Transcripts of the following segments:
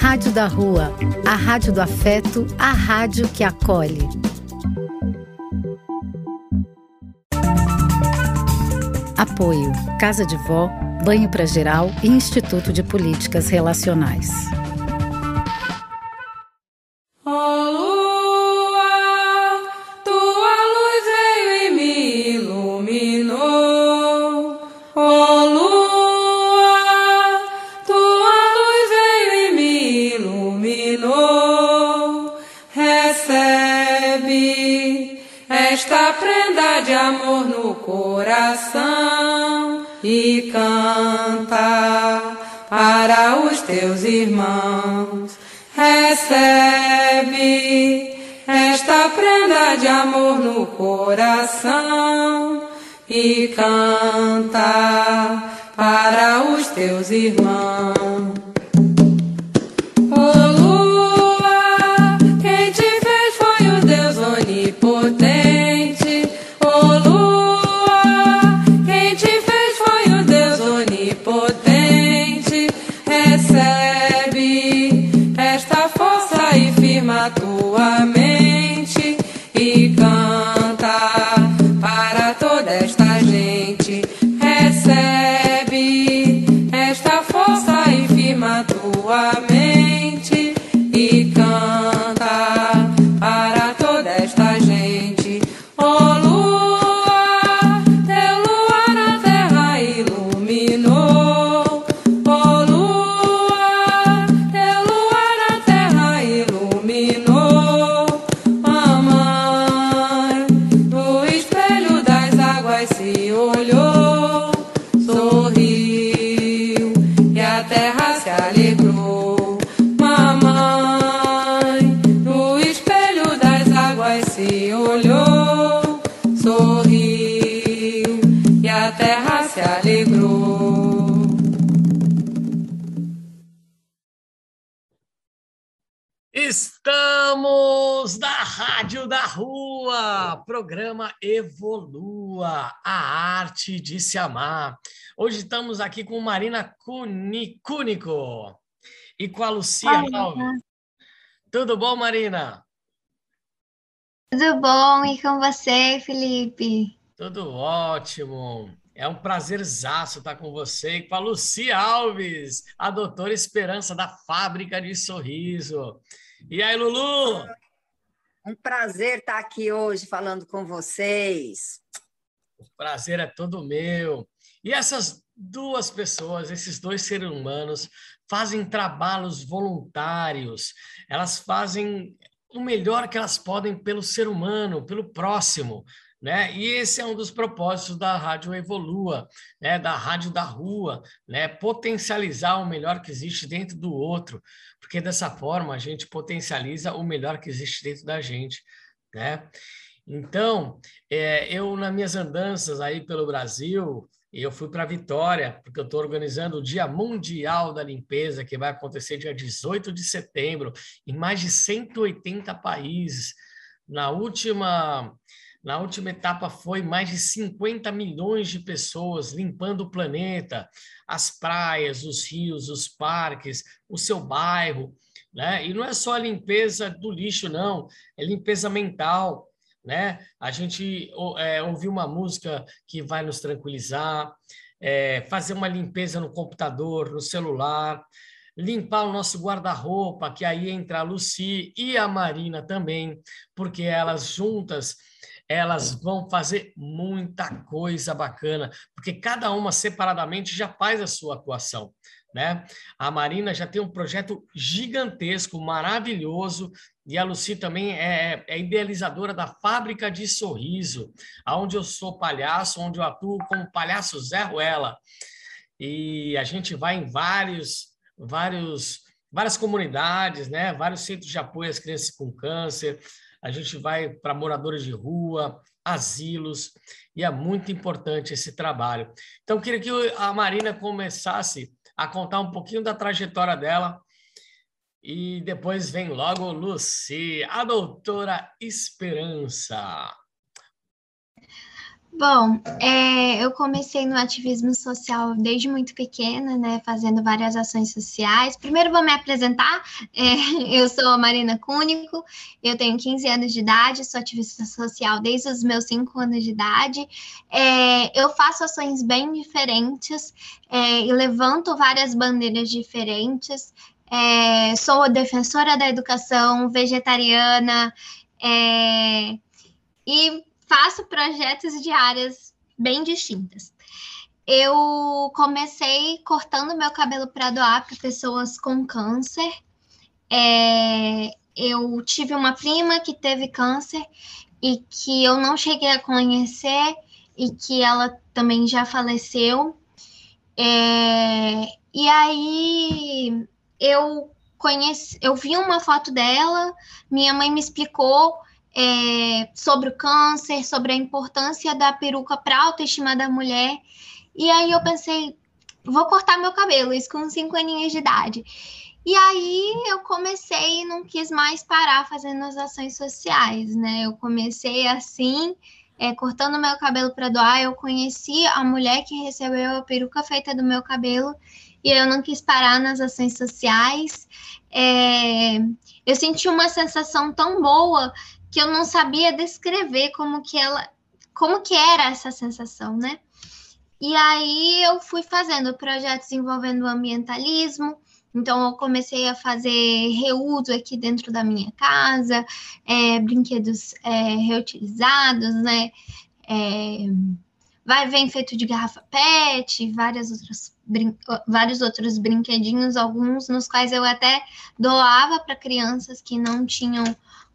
Rádio da Rua, a rádio do afeto, a rádio que acolhe. Apoio: Casa de Vó, Banho para Geral e Instituto de Políticas Relacionais. Teus irmãos. Recebe esta prenda de amor no coração e canta para os teus irmãos. Programa Evolua, a arte de se amar. Hoje estamos aqui com Marina Cúnico e com a Lucia Alves. Tudo bom, Marina? Tudo bom, e com você, Felipe? Tudo ótimo. É um prazerzaço estar com você e com a Lucia Alves, a doutora Esperança da Fábrica de Sorriso. E aí, Lulu? Um prazer estar aqui hoje falando com vocês. O prazer é todo meu. E essas duas pessoas, esses dois seres humanos, fazem trabalhos voluntários, elas fazem o melhor que elas podem pelo ser humano, pelo próximo. Né? E esse é um dos propósitos da Rádio Evolua, né? da Rádio da Rua, né? potencializar o melhor que existe dentro do outro, porque dessa forma a gente potencializa o melhor que existe dentro da gente, né? Então, é, eu nas minhas andanças aí pelo Brasil, eu fui para Vitória, porque eu estou organizando o Dia Mundial da Limpeza, que vai acontecer dia 18 de setembro, em mais de 180 países. Na última na última etapa foi mais de 50 milhões de pessoas limpando o planeta, as praias, os rios, os parques, o seu bairro, né? E não é só a limpeza do lixo, não, é limpeza mental, né? A gente é, ouvir uma música que vai nos tranquilizar, é, fazer uma limpeza no computador, no celular, limpar o nosso guarda-roupa, que aí entra a Lucy e a Marina também, porque elas juntas elas vão fazer muita coisa bacana, porque cada uma separadamente já faz a sua atuação. Né? A Marina já tem um projeto gigantesco, maravilhoso, e a Luci também é, é idealizadora da Fábrica de Sorriso, onde eu sou palhaço, onde eu atuo como palhaço Zé Ruela. E a gente vai em vários, vários, várias comunidades, né? vários centros de apoio às crianças com câncer, a gente vai para moradores de rua, asilos, e é muito importante esse trabalho. Então, queria que a Marina começasse a contar um pouquinho da trajetória dela, e depois vem logo Luci, a doutora Esperança. Bom, é, eu comecei no ativismo social desde muito pequena, né, fazendo várias ações sociais. Primeiro vou me apresentar, é, eu sou a Marina Cúnico, eu tenho 15 anos de idade, sou ativista social desde os meus 5 anos de idade. É, eu faço ações bem diferentes é, e levanto várias bandeiras diferentes. É, sou defensora da educação, vegetariana, é, e faço projetos de áreas bem distintas. Eu comecei cortando meu cabelo para doar para pessoas com câncer. É, eu tive uma prima que teve câncer e que eu não cheguei a conhecer e que ela também já faleceu. É, e aí eu conheci, eu vi uma foto dela, minha mãe me explicou é, sobre o câncer, sobre a importância da peruca para a autoestima da mulher. E aí eu pensei, vou cortar meu cabelo, isso com cinco aninhos de idade. E aí eu comecei e não quis mais parar fazendo as ações sociais, né? Eu comecei assim, é, cortando meu cabelo para doar. Eu conheci a mulher que recebeu a peruca feita do meu cabelo e eu não quis parar nas ações sociais. É, eu senti uma sensação tão boa que eu não sabia descrever como que ela, como que era essa sensação, né? E aí eu fui fazendo projetos envolvendo ambientalismo, então eu comecei a fazer reuso aqui dentro da minha casa, é, brinquedos é, reutilizados, né? É, vai vem feito de garrafa PET, várias outras vários outros brinquedinhos, alguns nos quais eu até doava para crianças que não tinham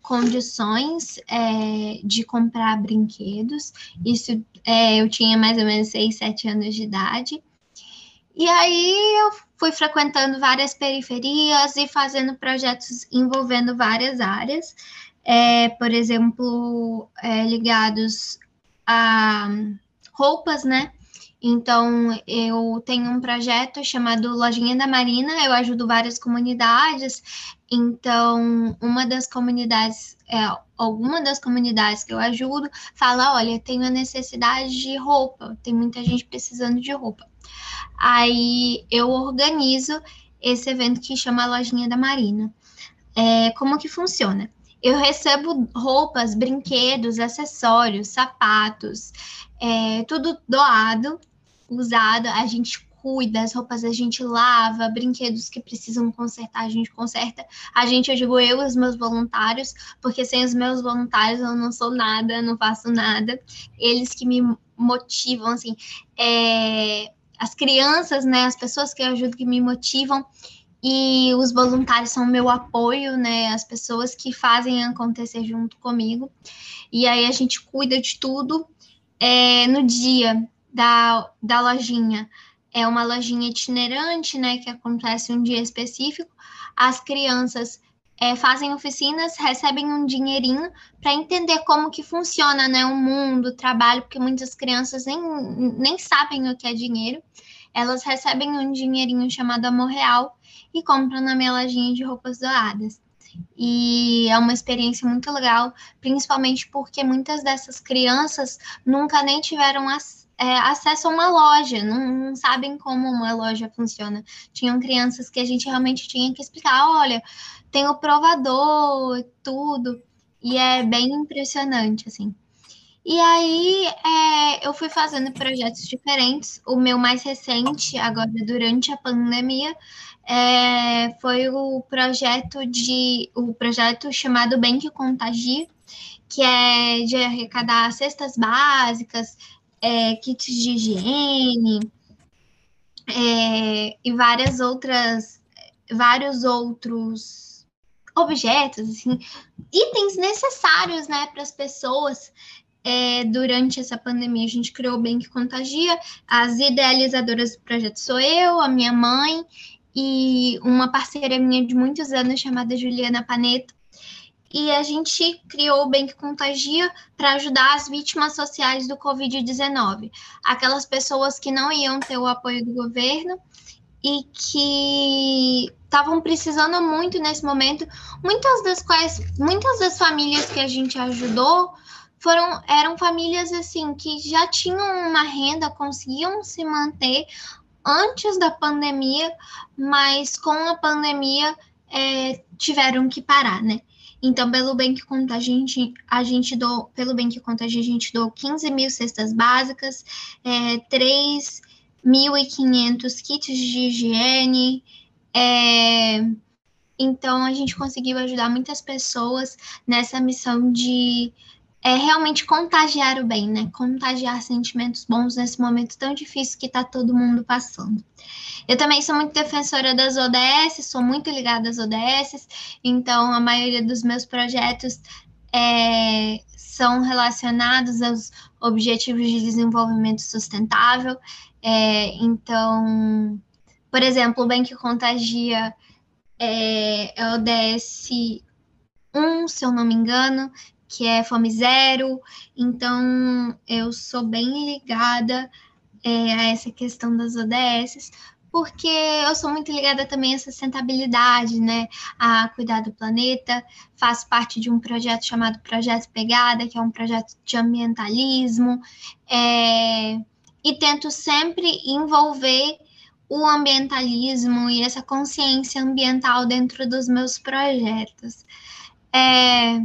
condições é, de comprar brinquedos. Isso é, eu tinha mais ou menos 6, 7 anos de idade. E aí eu fui frequentando várias periferias e fazendo projetos envolvendo várias áreas, é, por exemplo, é, ligados a roupas, né? Então, eu tenho um projeto chamado Lojinha da Marina, eu ajudo várias comunidades. Então, uma das comunidades, é, alguma das comunidades que eu ajudo, fala: olha, tenho a necessidade de roupa, tem muita gente precisando de roupa. Aí eu organizo esse evento que chama Lojinha da Marina. É, como que funciona? Eu recebo roupas, brinquedos, acessórios, sapatos, é, tudo doado usada, a gente cuida, as roupas a gente lava, brinquedos que precisam consertar, a gente conserta. A gente, eu digo eu e os meus voluntários, porque sem os meus voluntários eu não sou nada, não faço nada. Eles que me motivam, assim, é, as crianças, né, as pessoas que eu ajudo que me motivam e os voluntários são meu apoio, né, as pessoas que fazem acontecer junto comigo. E aí a gente cuida de tudo é, no dia da, da lojinha é uma lojinha itinerante, né, que acontece um dia específico. As crianças é, fazem oficinas, recebem um dinheirinho para entender como que funciona, né, o mundo, o trabalho, porque muitas crianças nem, nem sabem o que é dinheiro. Elas recebem um dinheirinho chamado Amor Real e compram na minha lojinha de roupas doadas. E é uma experiência muito legal, principalmente porque muitas dessas crianças nunca nem tiveram acesso é, acesso a uma loja, não, não, sabem como uma loja funciona. Tinham crianças que a gente realmente tinha que explicar: olha, tem o provador, tudo, e é bem impressionante, assim. E aí é, eu fui fazendo projetos diferentes. O meu mais recente, agora durante a pandemia, é, foi o projeto de o projeto chamado Bem que Contagia, que é de arrecadar cestas básicas, é, kits de higiene é, e várias outras, vários outros objetos, assim, itens necessários, né, para as pessoas é, durante essa pandemia. A gente criou o Bem que Contagia. As idealizadoras do projeto sou eu, a minha mãe e uma parceira minha de muitos anos chamada Juliana Paneto e a gente criou o Bem que Contagia para ajudar as vítimas sociais do Covid-19, aquelas pessoas que não iam ter o apoio do governo e que estavam precisando muito nesse momento, muitas das quais, muitas das famílias que a gente ajudou foram eram famílias assim que já tinham uma renda, conseguiam se manter antes da pandemia, mas com a pandemia é, tiveram que parar, né? Então, pelo bem que conta, a gente, a gente do, pelo bem que conta, a gente doou 15 mil cestas básicas, é, 3.500 kits de higiene, é, então a gente conseguiu ajudar muitas pessoas nessa missão de é realmente contagiar o bem, né? Contagiar sentimentos bons nesse momento tão difícil que está todo mundo passando. Eu também sou muito defensora das ODS, sou muito ligada às ODS, então a maioria dos meus projetos é, são relacionados aos Objetivos de Desenvolvimento Sustentável. É, então, por exemplo, o Bem que Contagia é, é ODS 1, se eu não me engano, que é Fome Zero. Então, eu sou bem ligada é, a essa questão das ODS, porque eu sou muito ligada também à sustentabilidade, né? A cuidar do planeta. Faço parte de um projeto chamado Projeto Pegada, que é um projeto de ambientalismo. É, e tento sempre envolver o ambientalismo e essa consciência ambiental dentro dos meus projetos. É,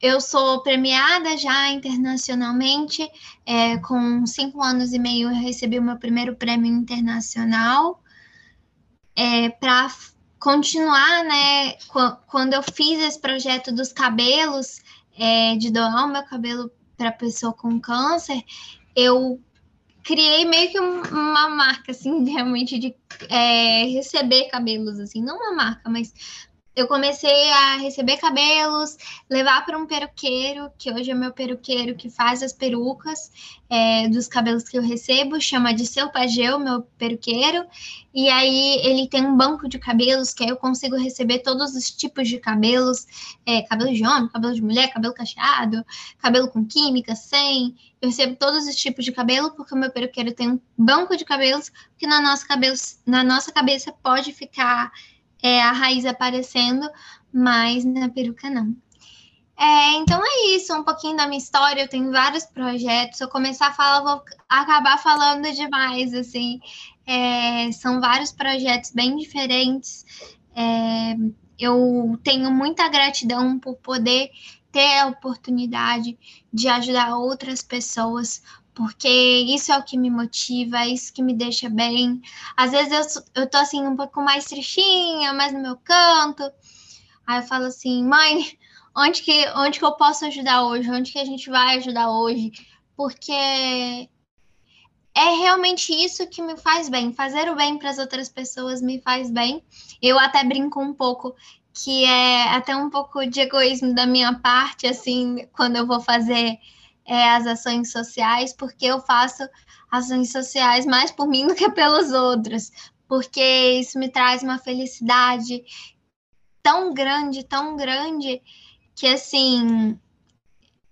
eu sou premiada já internacionalmente, é, com cinco anos e meio eu recebi o meu primeiro prêmio internacional é, para continuar, né? Quando eu fiz esse projeto dos cabelos, é, de doar o meu cabelo para pessoa com câncer, eu criei meio que uma marca, assim, realmente de é, receber cabelos, assim, não uma marca, mas eu comecei a receber cabelos, levar para um peruqueiro, que hoje é meu peruqueiro que faz as perucas é, dos cabelos que eu recebo, chama de Seu Pageu, meu peruqueiro, e aí ele tem um banco de cabelos que aí eu consigo receber todos os tipos de cabelos, é, cabelo de homem, cabelo de mulher, cabelo cacheado, cabelo com química, sem, eu recebo todos os tipos de cabelo, porque o meu peruqueiro tem um banco de cabelos que na nossa, na nossa cabeça pode ficar é, a raiz aparecendo, mas na peruca não. É, então é isso, um pouquinho da minha história. Eu tenho vários projetos. Se eu começar a falar, vou acabar falando demais. Assim, é, são vários projetos bem diferentes. É, eu tenho muita gratidão por poder ter a oportunidade de ajudar outras pessoas, porque isso é o que me motiva, é isso que me deixa bem. Às vezes eu, eu tô assim um pouco mais tristinha, mais no meu canto. Aí eu falo assim, mãe, onde que, onde que eu posso ajudar hoje? Onde que a gente vai ajudar hoje? Porque é realmente isso que me faz bem. Fazer o bem para as outras pessoas me faz bem. Eu até brinco um pouco que é até um pouco de egoísmo da minha parte, assim, quando eu vou fazer é, as ações sociais, porque eu faço ações sociais mais por mim do que pelos outros, porque isso me traz uma felicidade tão grande, tão grande, que assim,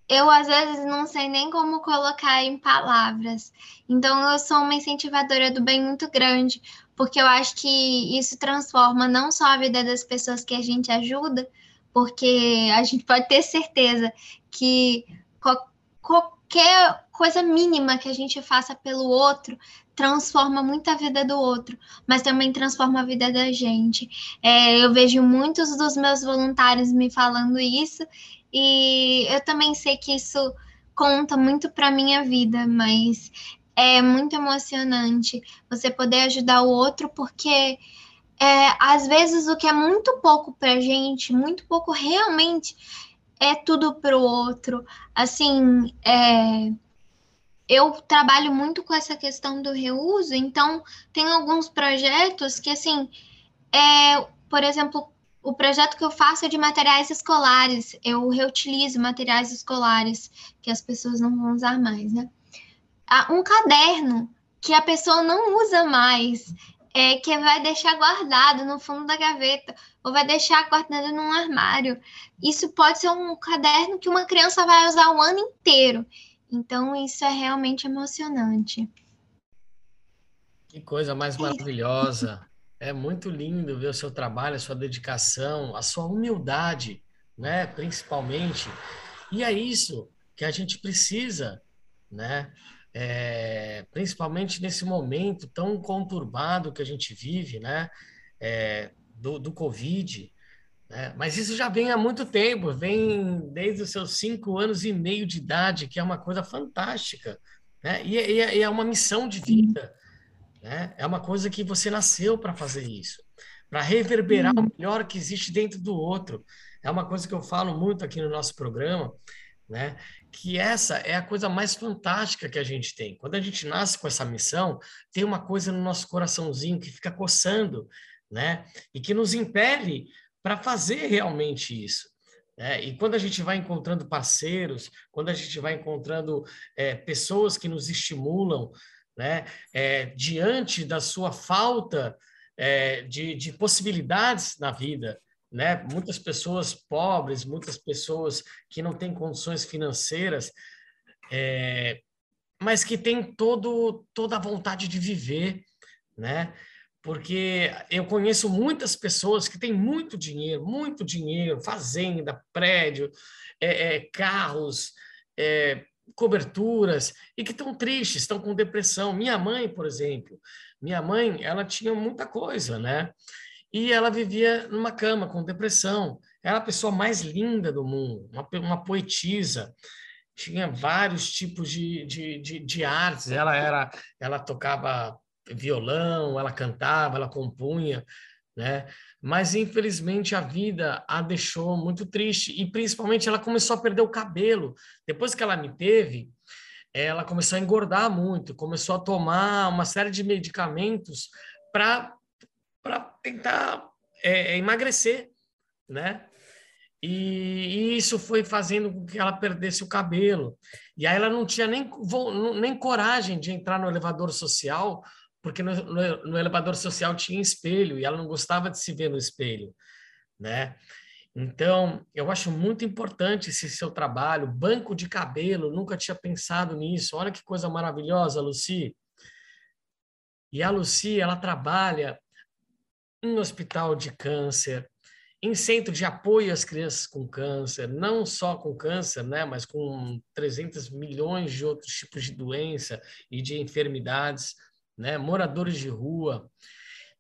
eu às vezes não sei nem como colocar em palavras. Então eu sou uma incentivadora do bem muito grande, porque eu acho que isso transforma não só a vida das pessoas que a gente ajuda, porque a gente pode ter certeza que qualquer coisa mínima que a gente faça pelo outro transforma muito a vida do outro, mas também transforma a vida da gente. É, eu vejo muitos dos meus voluntários me falando isso, e eu também sei que isso conta muito para minha vida, mas é muito emocionante você poder ajudar o outro, porque é, às vezes o que é muito pouco para gente, muito pouco realmente, é tudo para o outro. Assim, é, eu trabalho muito com essa questão do reuso, então tem alguns projetos que, assim, é, por exemplo, o projeto que eu faço é de materiais escolares. Eu reutilizo materiais escolares que as pessoas não vão usar mais, né? Ah, um caderno que a pessoa não usa mais é, que vai deixar guardado no fundo da gaveta ou vai deixar guardado num armário. Isso pode ser um caderno que uma criança vai usar o ano inteiro. Então, isso é realmente emocionante. Que coisa mais maravilhosa. É muito lindo ver o seu trabalho, a sua dedicação, a sua humildade, né? Principalmente. E é isso que a gente precisa, né? É, principalmente nesse momento tão conturbado que a gente vive, né? É, do, do Covid, né? Mas isso já vem há muito tempo, vem desde os seus cinco anos e meio de idade, que é uma coisa fantástica, né? E, e, e é uma missão de vida, né? É uma coisa que você nasceu para fazer isso, para reverberar o melhor que existe dentro do outro. É uma coisa que eu falo muito aqui no nosso programa, né? Que essa é a coisa mais fantástica que a gente tem. Quando a gente nasce com essa missão, tem uma coisa no nosso coraçãozinho que fica coçando, né? E que nos impele para fazer realmente isso. É, e quando a gente vai encontrando parceiros, quando a gente vai encontrando é, pessoas que nos estimulam, né, é, diante da sua falta é, de, de, possibilidades na vida, né, muitas pessoas pobres, muitas pessoas que não têm condições financeiras, é, mas que têm todo, toda a vontade de viver, né? porque eu conheço muitas pessoas que têm muito dinheiro, muito dinheiro, fazenda, prédio, é, é, carros, é, coberturas, e que estão tristes, estão com depressão. Minha mãe, por exemplo, minha mãe, ela tinha muita coisa, né? E ela vivia numa cama com depressão. Era a pessoa mais linda do mundo, uma, uma poetisa tinha vários tipos de, de, de, de artes. Ela era, ela tocava violão, ela cantava, ela compunha, né? Mas infelizmente a vida a deixou muito triste e principalmente ela começou a perder o cabelo. Depois que ela me teve, ela começou a engordar muito, começou a tomar uma série de medicamentos para para tentar é, emagrecer, né? E, e, isso foi fazendo com que ela perdesse o cabelo. E aí ela não tinha nem, nem coragem de entrar no elevador social porque no, no, no, elevador social tinha espelho e ela não gostava de se ver no espelho, né? Então, eu acho muito importante esse seu trabalho, banco de cabelo, nunca tinha pensado nisso. Olha que coisa maravilhosa, Luci. E a Luci, ela trabalha em hospital de câncer, em centro de apoio às crianças com câncer, não só com câncer, né, mas com 300 milhões de outros tipos de doença e de enfermidades né? moradores de rua.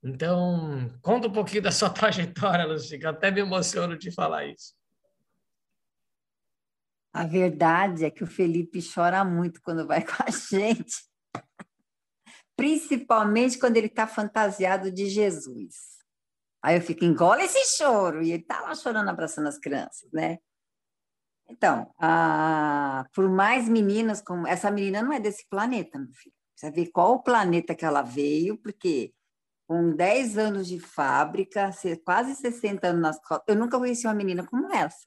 Então, conta um pouquinho da sua trajetória, Lucica. Até me emociono de falar isso. A verdade é que o Felipe chora muito quando vai com a gente, principalmente quando ele está fantasiado de Jesus. Aí eu fico, engole esse choro, e ele está lá chorando, abraçando as crianças, né? Então, a... por mais meninas como. Essa menina não é desse planeta, meu filho. Precisa ver qual planeta que ela veio, porque com 10 anos de fábrica, quase 60 anos na escola, eu nunca conheci uma menina como essa.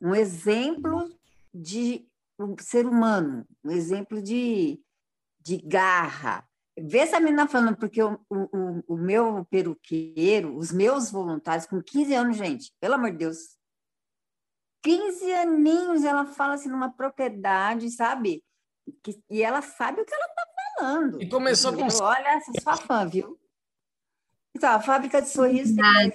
Um exemplo de um ser humano, um exemplo de, de garra. Vê essa menina falando, porque o, o, o meu peruqueiro, os meus voluntários, com 15 anos, gente, pelo amor de Deus, 15 aninhos, ela fala assim numa propriedade, sabe? Que, e ela sabe o que ela está falando. E começou com. Olha, essa sua fã, viu? Então, a fábrica de sorrisos tem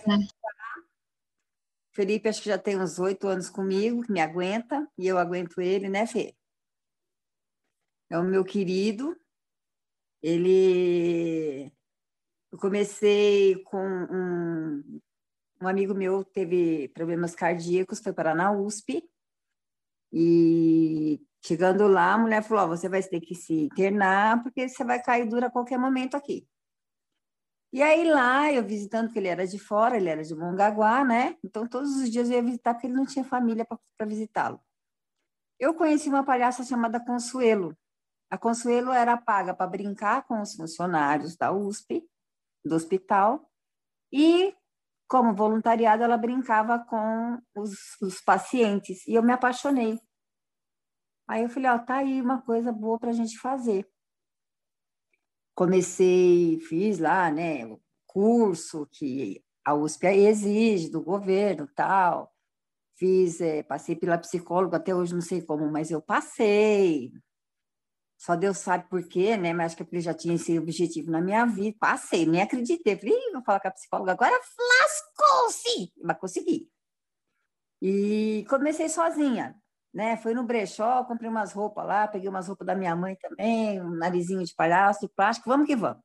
Felipe, acho que já tem uns oito anos comigo, que me aguenta, e eu aguento ele, né, Fê? É o meu querido. Ele. Eu comecei com um, um amigo meu teve problemas cardíacos, foi parar na USP, e Chegando lá, a mulher falou: oh, você vai ter que se internar, porque você vai cair dura a qualquer momento aqui. E aí lá, eu visitando, porque ele era de fora, ele era de Mongaguá, né? Então todos os dias eu ia visitar, porque ele não tinha família para visitá-lo. Eu conheci uma palhaça chamada Consuelo. A Consuelo era paga para brincar com os funcionários da USP, do hospital, e como voluntariado ela brincava com os, os pacientes. E eu me apaixonei Aí eu falei, ó, tá aí uma coisa boa para a gente fazer. Comecei, fiz lá, né, o curso que a USP exige do governo, tal. Fiz, é, passei pela psicóloga, até hoje não sei como, mas eu passei. Só Deus sabe por quê, né? Mas acho que eu já tinha esse objetivo na minha vida. Passei, nem acreditei. Falei, vou falar com a psicóloga agora, lascou-se! Mas consegui. E comecei sozinha né? Fui no brechó, comprei umas roupas lá, peguei umas roupas da minha mãe também, um narizinho de palhaço, de plástico, vamos que vamos.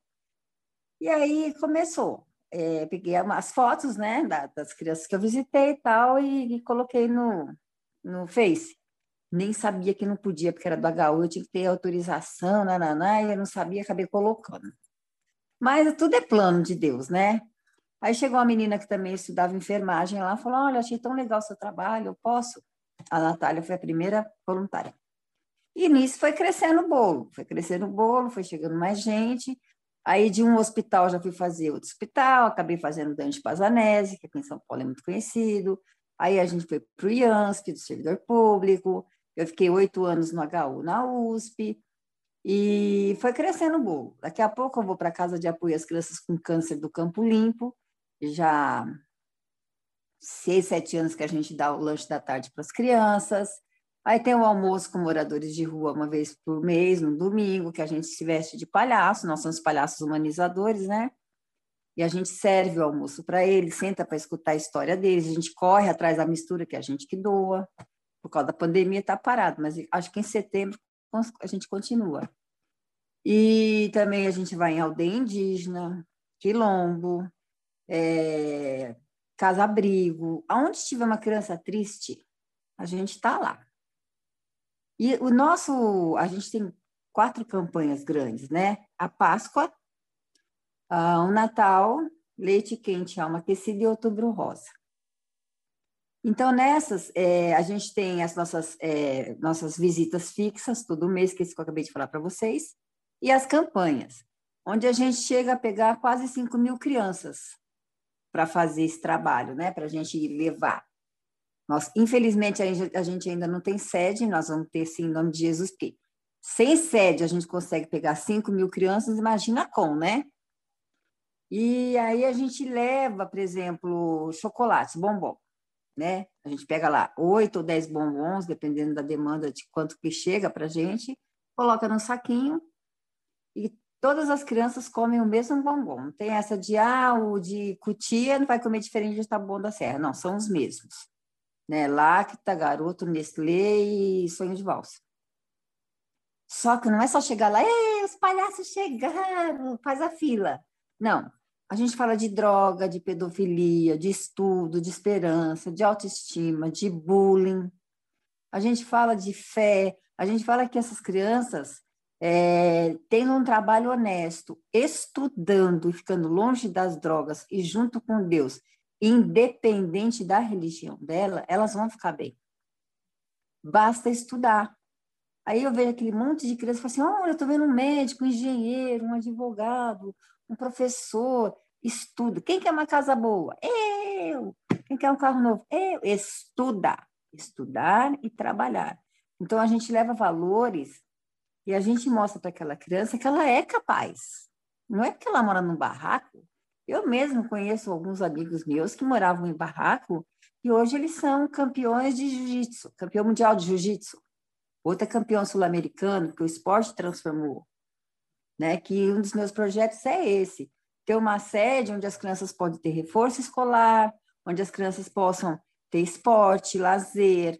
E aí começou. É, peguei as fotos, né, das crianças que eu visitei e tal, e, e coloquei no, no Face. Nem sabia que não podia, porque era do HU, eu tinha que ter autorização, nananá, e eu não sabia, acabei colocando. Mas tudo é plano de Deus, né? Aí chegou uma menina que também estudava enfermagem lá, falou: Olha, achei tão legal o seu trabalho, eu posso? A Natália foi a primeira voluntária. E nisso foi crescendo o bolo, foi crescendo o bolo, foi chegando mais gente. Aí de um hospital já fui fazer outro hospital, acabei fazendo Dante Pazanese, que aqui em São Paulo é muito conhecido. Aí a gente foi para o IANSP, do servidor público. Eu fiquei oito anos no HU na USP. E foi crescendo o bolo. Daqui a pouco eu vou para a Casa de Apoio às Crianças com Câncer do Campo Limpo. Já seis, sete anos que a gente dá o lanche da tarde para as crianças. Aí tem o almoço com moradores de rua uma vez por mês, no domingo, que a gente se veste de palhaço, nós somos palhaços humanizadores, né? E a gente serve o almoço para eles, senta para escutar a história deles, a gente corre atrás da mistura que a gente que doa. Por causa da pandemia está parado, mas acho que em setembro a gente continua. E também a gente vai em aldeia indígena, quilombo, é, casa-abrigo, aonde tiver uma criança triste, a gente está lá. E o nosso, a gente tem quatro campanhas grandes, né? A Páscoa, o Natal, leite quente, alma aquecida e outubro rosa. Então, nessas, é, a gente tem as nossas, é, nossas visitas fixas, todo mês, que é isso que eu acabei de falar para vocês, e as campanhas, onde a gente chega a pegar quase 5 mil crianças para fazer esse trabalho, né? Para a gente levar. Nós, infelizmente, a gente ainda não tem sede, nós vamos ter sim, em nome de Jesus, porque sem sede a gente consegue pegar 5 mil crianças, imagina com, né? E aí a gente leva, por exemplo, chocolates, bombom, né? A gente pega lá oito ou dez bombons, dependendo da demanda de quanto que chega para a gente, coloca num saquinho e todas as crianças comem o mesmo bombom. Não tem essa de, ah, o de cutia não vai comer diferente de Taboão da Serra. Não, são os mesmos. Né? Lacta, Garoto, Nestlé e Sonho de Valsa. Só que não é só chegar lá, Ei, os palhaços chegaram, faz a fila. Não, a gente fala de droga, de pedofilia, de estudo, de esperança, de autoestima, de bullying. A gente fala de fé, a gente fala que essas crianças é, tendo um trabalho honesto, estudando e ficando longe das drogas e junto com Deus, independente da religião dela, elas vão ficar bem. Basta estudar. Aí eu vejo aquele monte de crianças e falo assim: olha, eu estou vendo um médico, um engenheiro, um advogado, um professor, estuda. Quem quer uma casa boa? Eu. Quem quer um carro novo? Eu. Estuda. Estudar e trabalhar. Então a gente leva valores e a gente mostra para aquela criança que ela é capaz. Não é porque ela mora num barraco. Eu mesmo conheço alguns amigos meus que moravam em barraco e hoje eles são campeões de jiu-jitsu, campeão mundial de jiu-jitsu. Outra é campeão sul-americano, que o esporte transformou. Né? Que um dos meus projetos é esse, ter uma sede onde as crianças podem ter reforço escolar, onde as crianças possam ter esporte, lazer,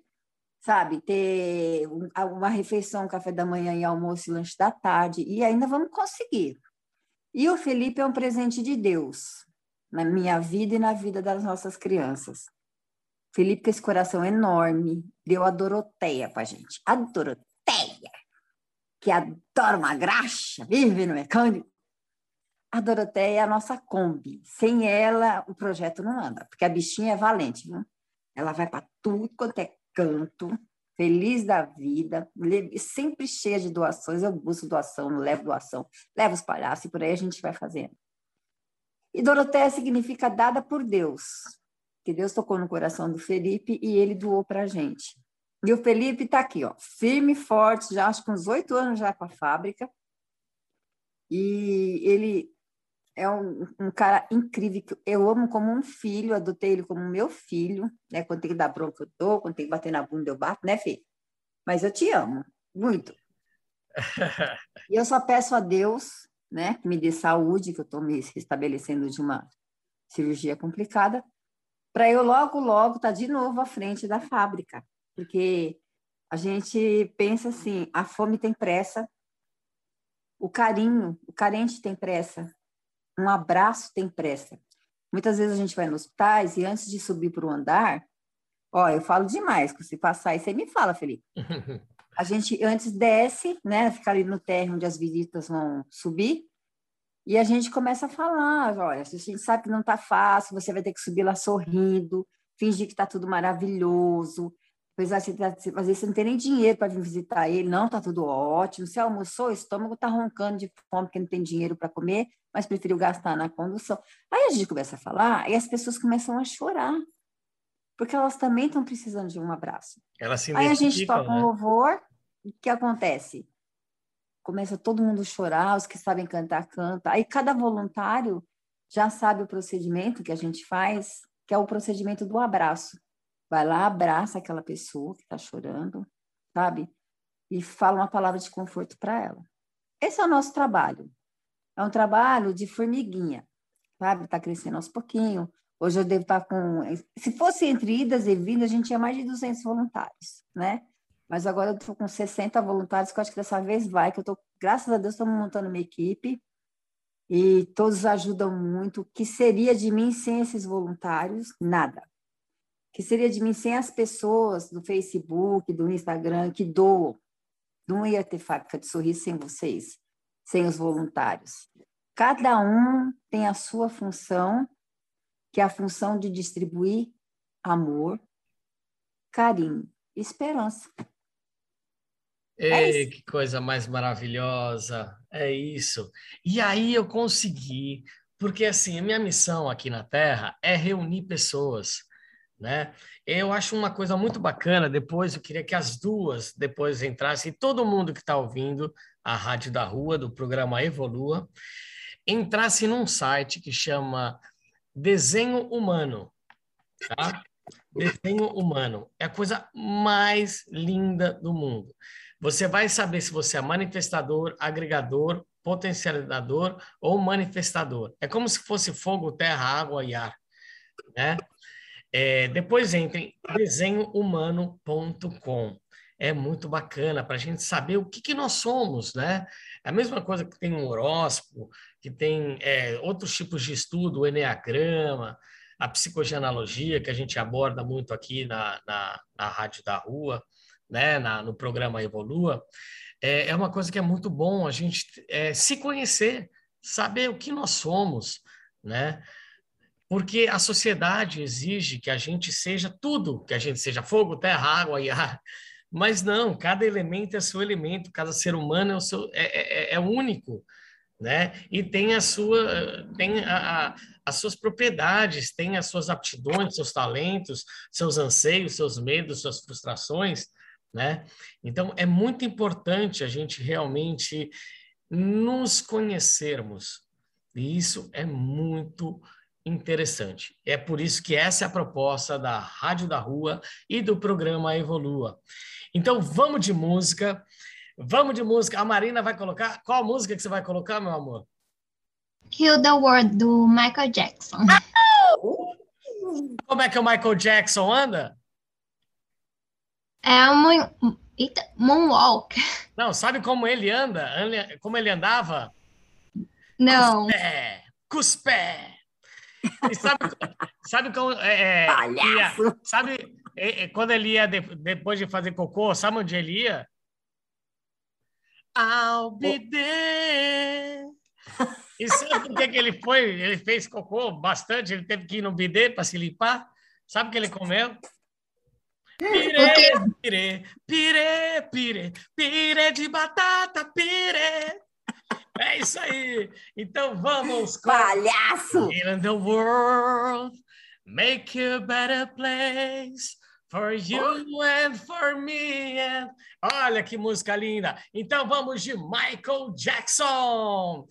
sabe, ter uma refeição, café da manhã e almoço e lanche da tarde, e ainda vamos conseguir. E o Felipe é um presente de Deus na minha vida e na vida das nossas crianças. Felipe com esse coração enorme, deu a Doroteia para a gente. A Doroteia, que adora uma graxa, vive no mecânico. A Doroteia é a nossa Kombi. Sem ela, o projeto não anda, porque a bichinha é valente, viu? Ela vai para tudo quanto é canto, feliz da vida, sempre cheia de doações. Eu busco doação, levo doação, levo os palhaços e por aí a gente vai fazendo. E Doroteia significa dada por Deus, que Deus tocou no coração do Felipe e ele doou para a gente. E o Felipe está aqui, ó, firme e forte, já acho que uns oito anos já com a fábrica. E ele é um, um, cara incrível, que eu amo como um filho, adotei ele como meu filho, né? Quando tem que dar bronca, eu dou, quando tem que bater na bunda, eu bato, né, Fê? Mas eu te amo, muito. e eu só peço a Deus, né, que me dê saúde, que eu estou me restabelecendo de uma cirurgia complicada, para eu logo, logo estar tá de novo à frente da fábrica, porque A gente pensa assim: a fome tem pressa, o carinho, o carente tem pressa, um abraço tem pressa. Muitas vezes a gente vai nos hospitais e antes de subir para o andar, ó, eu falo demais, se passar aí você me fala, Felipe. A gente antes desce, né, fica ali no térreo onde as visitas vão subir, e a gente começa a falar, olha, a gente sabe que não está fácil, você vai ter que subir lá sorrindo, fingir que está tudo maravilhoso, Apesar de tá, às vezes você não tem nem dinheiro para vir visitar ele, não, tá tudo ótimo. Você almoçou, o estômago tá roncando de fome porque não tem dinheiro para comer, mas preferiu gastar na condução. Aí a gente começa a falar e as pessoas começam a chorar, porque elas também estão precisando de um abraço. Elas se Aí a gente toca né? um louvor, o que acontece? Começa todo mundo a chorar, os que sabem cantar, canta. Aí cada voluntário já sabe o procedimento que a gente faz, que é o procedimento do abraço vai lá, abraça aquela pessoa que está chorando, sabe? E fala uma palavra de conforto para ela. Esse é o nosso trabalho. É um trabalho de formiguinha, sabe? Está crescendo aos pouquinho. Hoje eu devo estar tá com. Se fosse entre idas e vindas, a gente tinha mais de 200 voluntários, né? Mas agora eu estou com 60 voluntários, que eu acho que dessa vez vai, que eu estou, graças a Deus, estamos montando uma equipe e todos ajudam muito. O que seria de mim sem esses voluntários? Nada que seria de mim sem as pessoas do Facebook, do Instagram que doam. Não ia ter fábrica de sorriso sem vocês, sem os voluntários. Cada um tem a sua função, que é a função de distribuir amor, carinho e esperança. É Ei, é que coisa mais maravilhosa! É isso. E aí eu consegui, porque assim, a minha missão aqui na Terra é reunir pessoas né? Eu acho uma coisa muito bacana. Depois eu queria que as duas depois entrassem, todo mundo que está ouvindo a Rádio da Rua do programa Evolua, entrasse num site que chama Desenho Humano, tá? Desenho Humano é a coisa mais linda do mundo. Você vai saber se você é manifestador, agregador, potencializador ou manifestador. É como se fosse fogo, terra, água e ar, né? É, depois entre em desenhohumano.com. É muito bacana para a gente saber o que, que nós somos, né? É a mesma coisa que tem um horóscopo, que tem é, outros tipos de estudo, o Enneagrama, a psicogenealogia, que a gente aborda muito aqui na, na, na Rádio da Rua, né? Na, no programa Evolua. É, é uma coisa que é muito bom a gente é, se conhecer, saber o que nós somos, né? Porque a sociedade exige que a gente seja tudo, que a gente seja fogo, terra, água e ar. Mas não, cada elemento é seu elemento, cada ser humano é, o seu, é, é, é único, né? E tem a sua, tem a, a, as suas propriedades, tem as suas aptidões, seus talentos, seus anseios, seus medos, suas frustrações, né? Então é muito importante a gente realmente nos conhecermos. E isso é muito importante interessante. É por isso que essa é a proposta da Rádio da Rua e do programa Evolua. Então vamos de música. Vamos de música. A Marina vai colocar. Qual música que você vai colocar, meu amor? Heal the World, do Michael Jackson. Como é que o Michael Jackson anda? É um moonwalk. Não, sabe como ele anda? Como ele andava? Não. Cuspé, cuspé, e sabe, sabe como. É, é Ia, sabe é, é, quando ele ia, de, depois de fazer cocô, sabe onde ele ia? I'll be there. E sabe por que, que ele foi? Ele fez cocô bastante, ele teve que ir no bidê para se limpar. Sabe o que ele comeu? Pire, pire, pire, pire, pire de batata, pire. É isso aí. Então vamos com Palhaço! In the world, make a better place for you oh. and for me. And... Olha que música linda. Então vamos de Michael Jackson.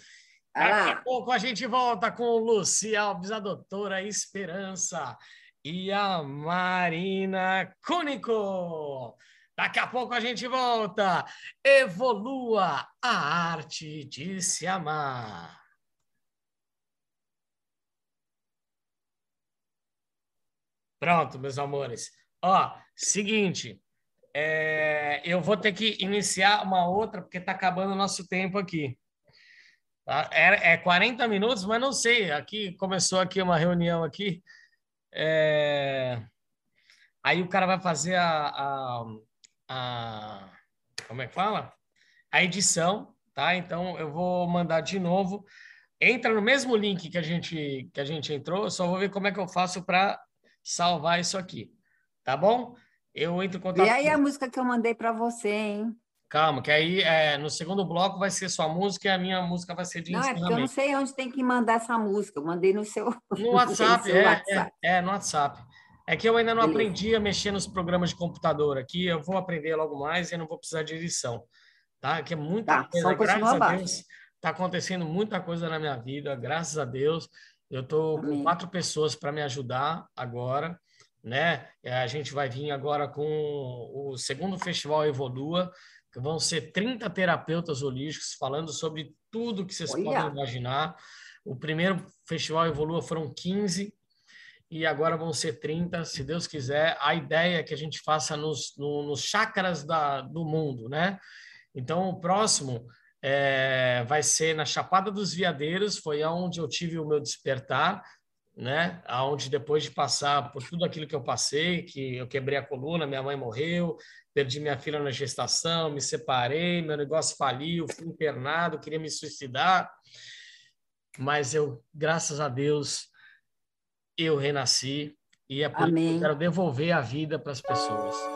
Daqui a pouco a gente volta com Lucia Alves, a doutora Esperança e a Marina Cúnico. Daqui a pouco a gente volta. Evolua a arte de se amar. Pronto, meus amores. Ó, seguinte, é, eu vou ter que iniciar uma outra, porque está acabando o nosso tempo aqui. Tá? É, é 40 minutos, mas não sei. Aqui começou aqui uma reunião aqui. É... Aí o cara vai fazer a, a, a, como é que fala? A edição, tá? Então eu vou mandar de novo. Entra no mesmo link que a gente que a gente entrou. Eu só vou ver como é que eu faço para salvar isso aqui, tá bom? Eu entro em contato. E aí a música que eu mandei para você, hein? Calma, que aí é, no segundo bloco vai ser sua música e a minha música vai ser de Não, é porque eu não sei onde tem que mandar essa música. Eu mandei no seu. No WhatsApp, é, WhatsApp. É, é, no WhatsApp. É que eu ainda não Beleza. aprendi a mexer nos programas de computador aqui. Eu vou aprender logo mais e não vou precisar de edição. Tá? Que é muita tá, coisa. Graças a Deus, está acontecendo muita coisa na minha vida. Graças a Deus. Eu estou com quatro pessoas para me ajudar agora. Né? É, a gente vai vir agora com o segundo festival Evolua que vão ser 30 terapeutas holísticos falando sobre tudo que vocês Olha. podem imaginar. O primeiro festival Evolua foram 15 e agora vão ser 30, se Deus quiser. A ideia é que a gente faça nos, no, nos chakras da, do mundo, né? Então, o próximo é, vai ser na Chapada dos Veadeiros, foi onde eu tive o meu despertar, né? Aonde depois de passar por tudo aquilo que eu passei, que eu quebrei a coluna, minha mãe morreu, perdi minha filha na gestação, me separei, meu negócio faliu, fui internado, queria me suicidar, mas eu, graças a Deus, eu renasci e é por Amém. isso que eu quero devolver a vida para as pessoas.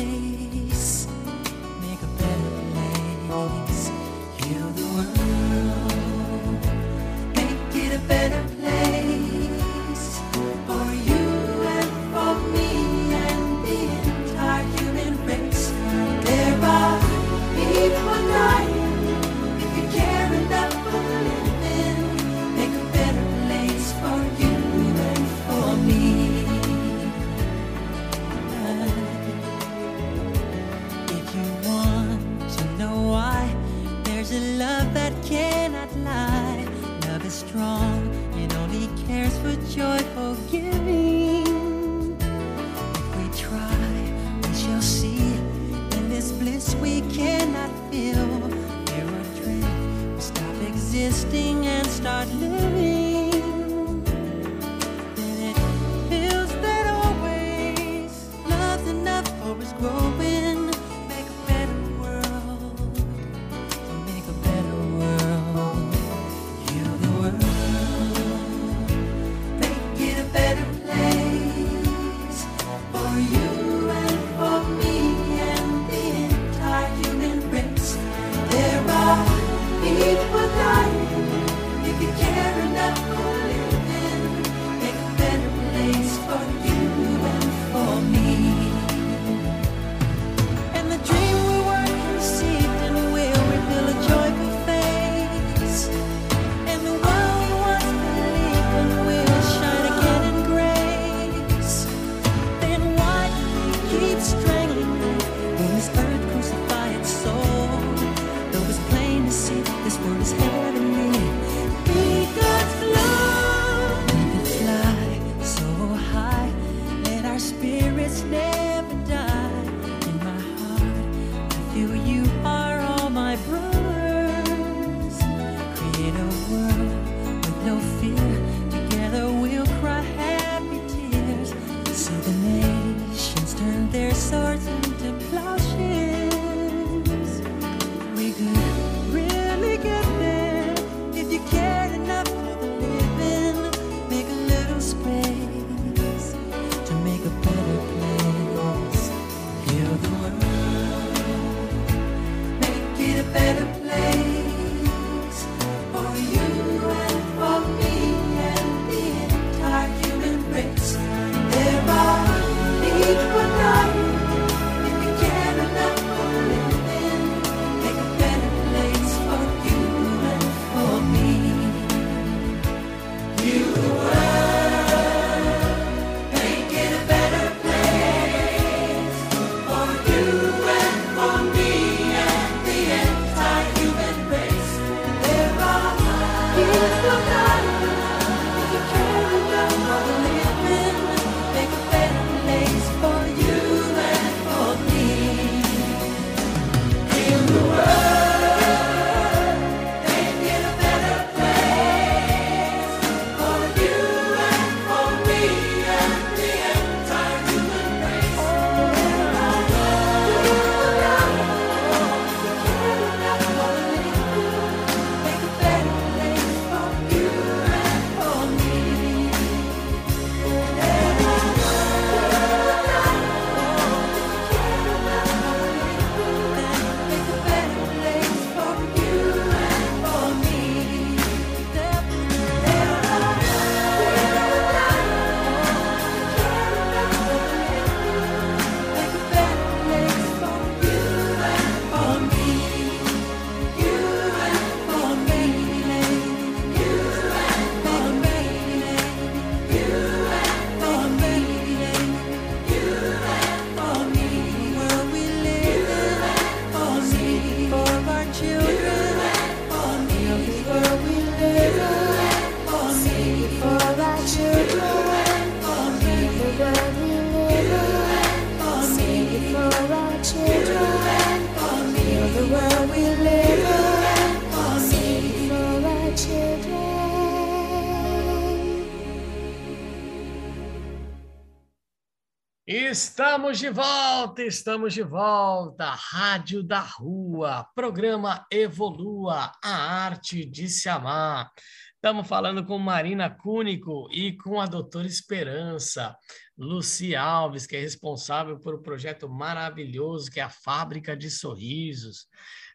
Estamos de volta, estamos de volta. Rádio da Rua, programa Evolua, a arte de se amar. Estamos falando com Marina Cúnico e com a doutora Esperança, Luci Alves, que é responsável por um projeto maravilhoso que é a Fábrica de Sorrisos.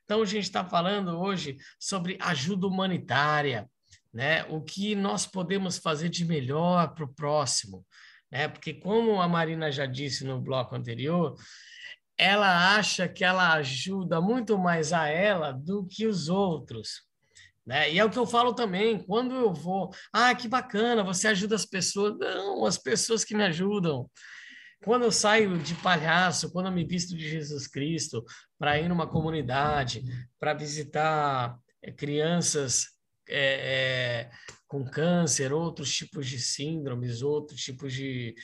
Então, a gente está falando hoje sobre ajuda humanitária, né? O que nós podemos fazer de melhor para o próximo né? Porque como a Marina já disse no bloco anterior, ela acha que ela ajuda muito mais a ela do que os outros. Né? E é o que eu falo também, quando eu vou, ah, que bacana, você ajuda as pessoas. Não, as pessoas que me ajudam. Quando eu saio de palhaço, quando eu me visto de Jesus Cristo para ir numa comunidade, para visitar eh, crianças é, é, com câncer, outros tipos de síndromes, outros tipos de,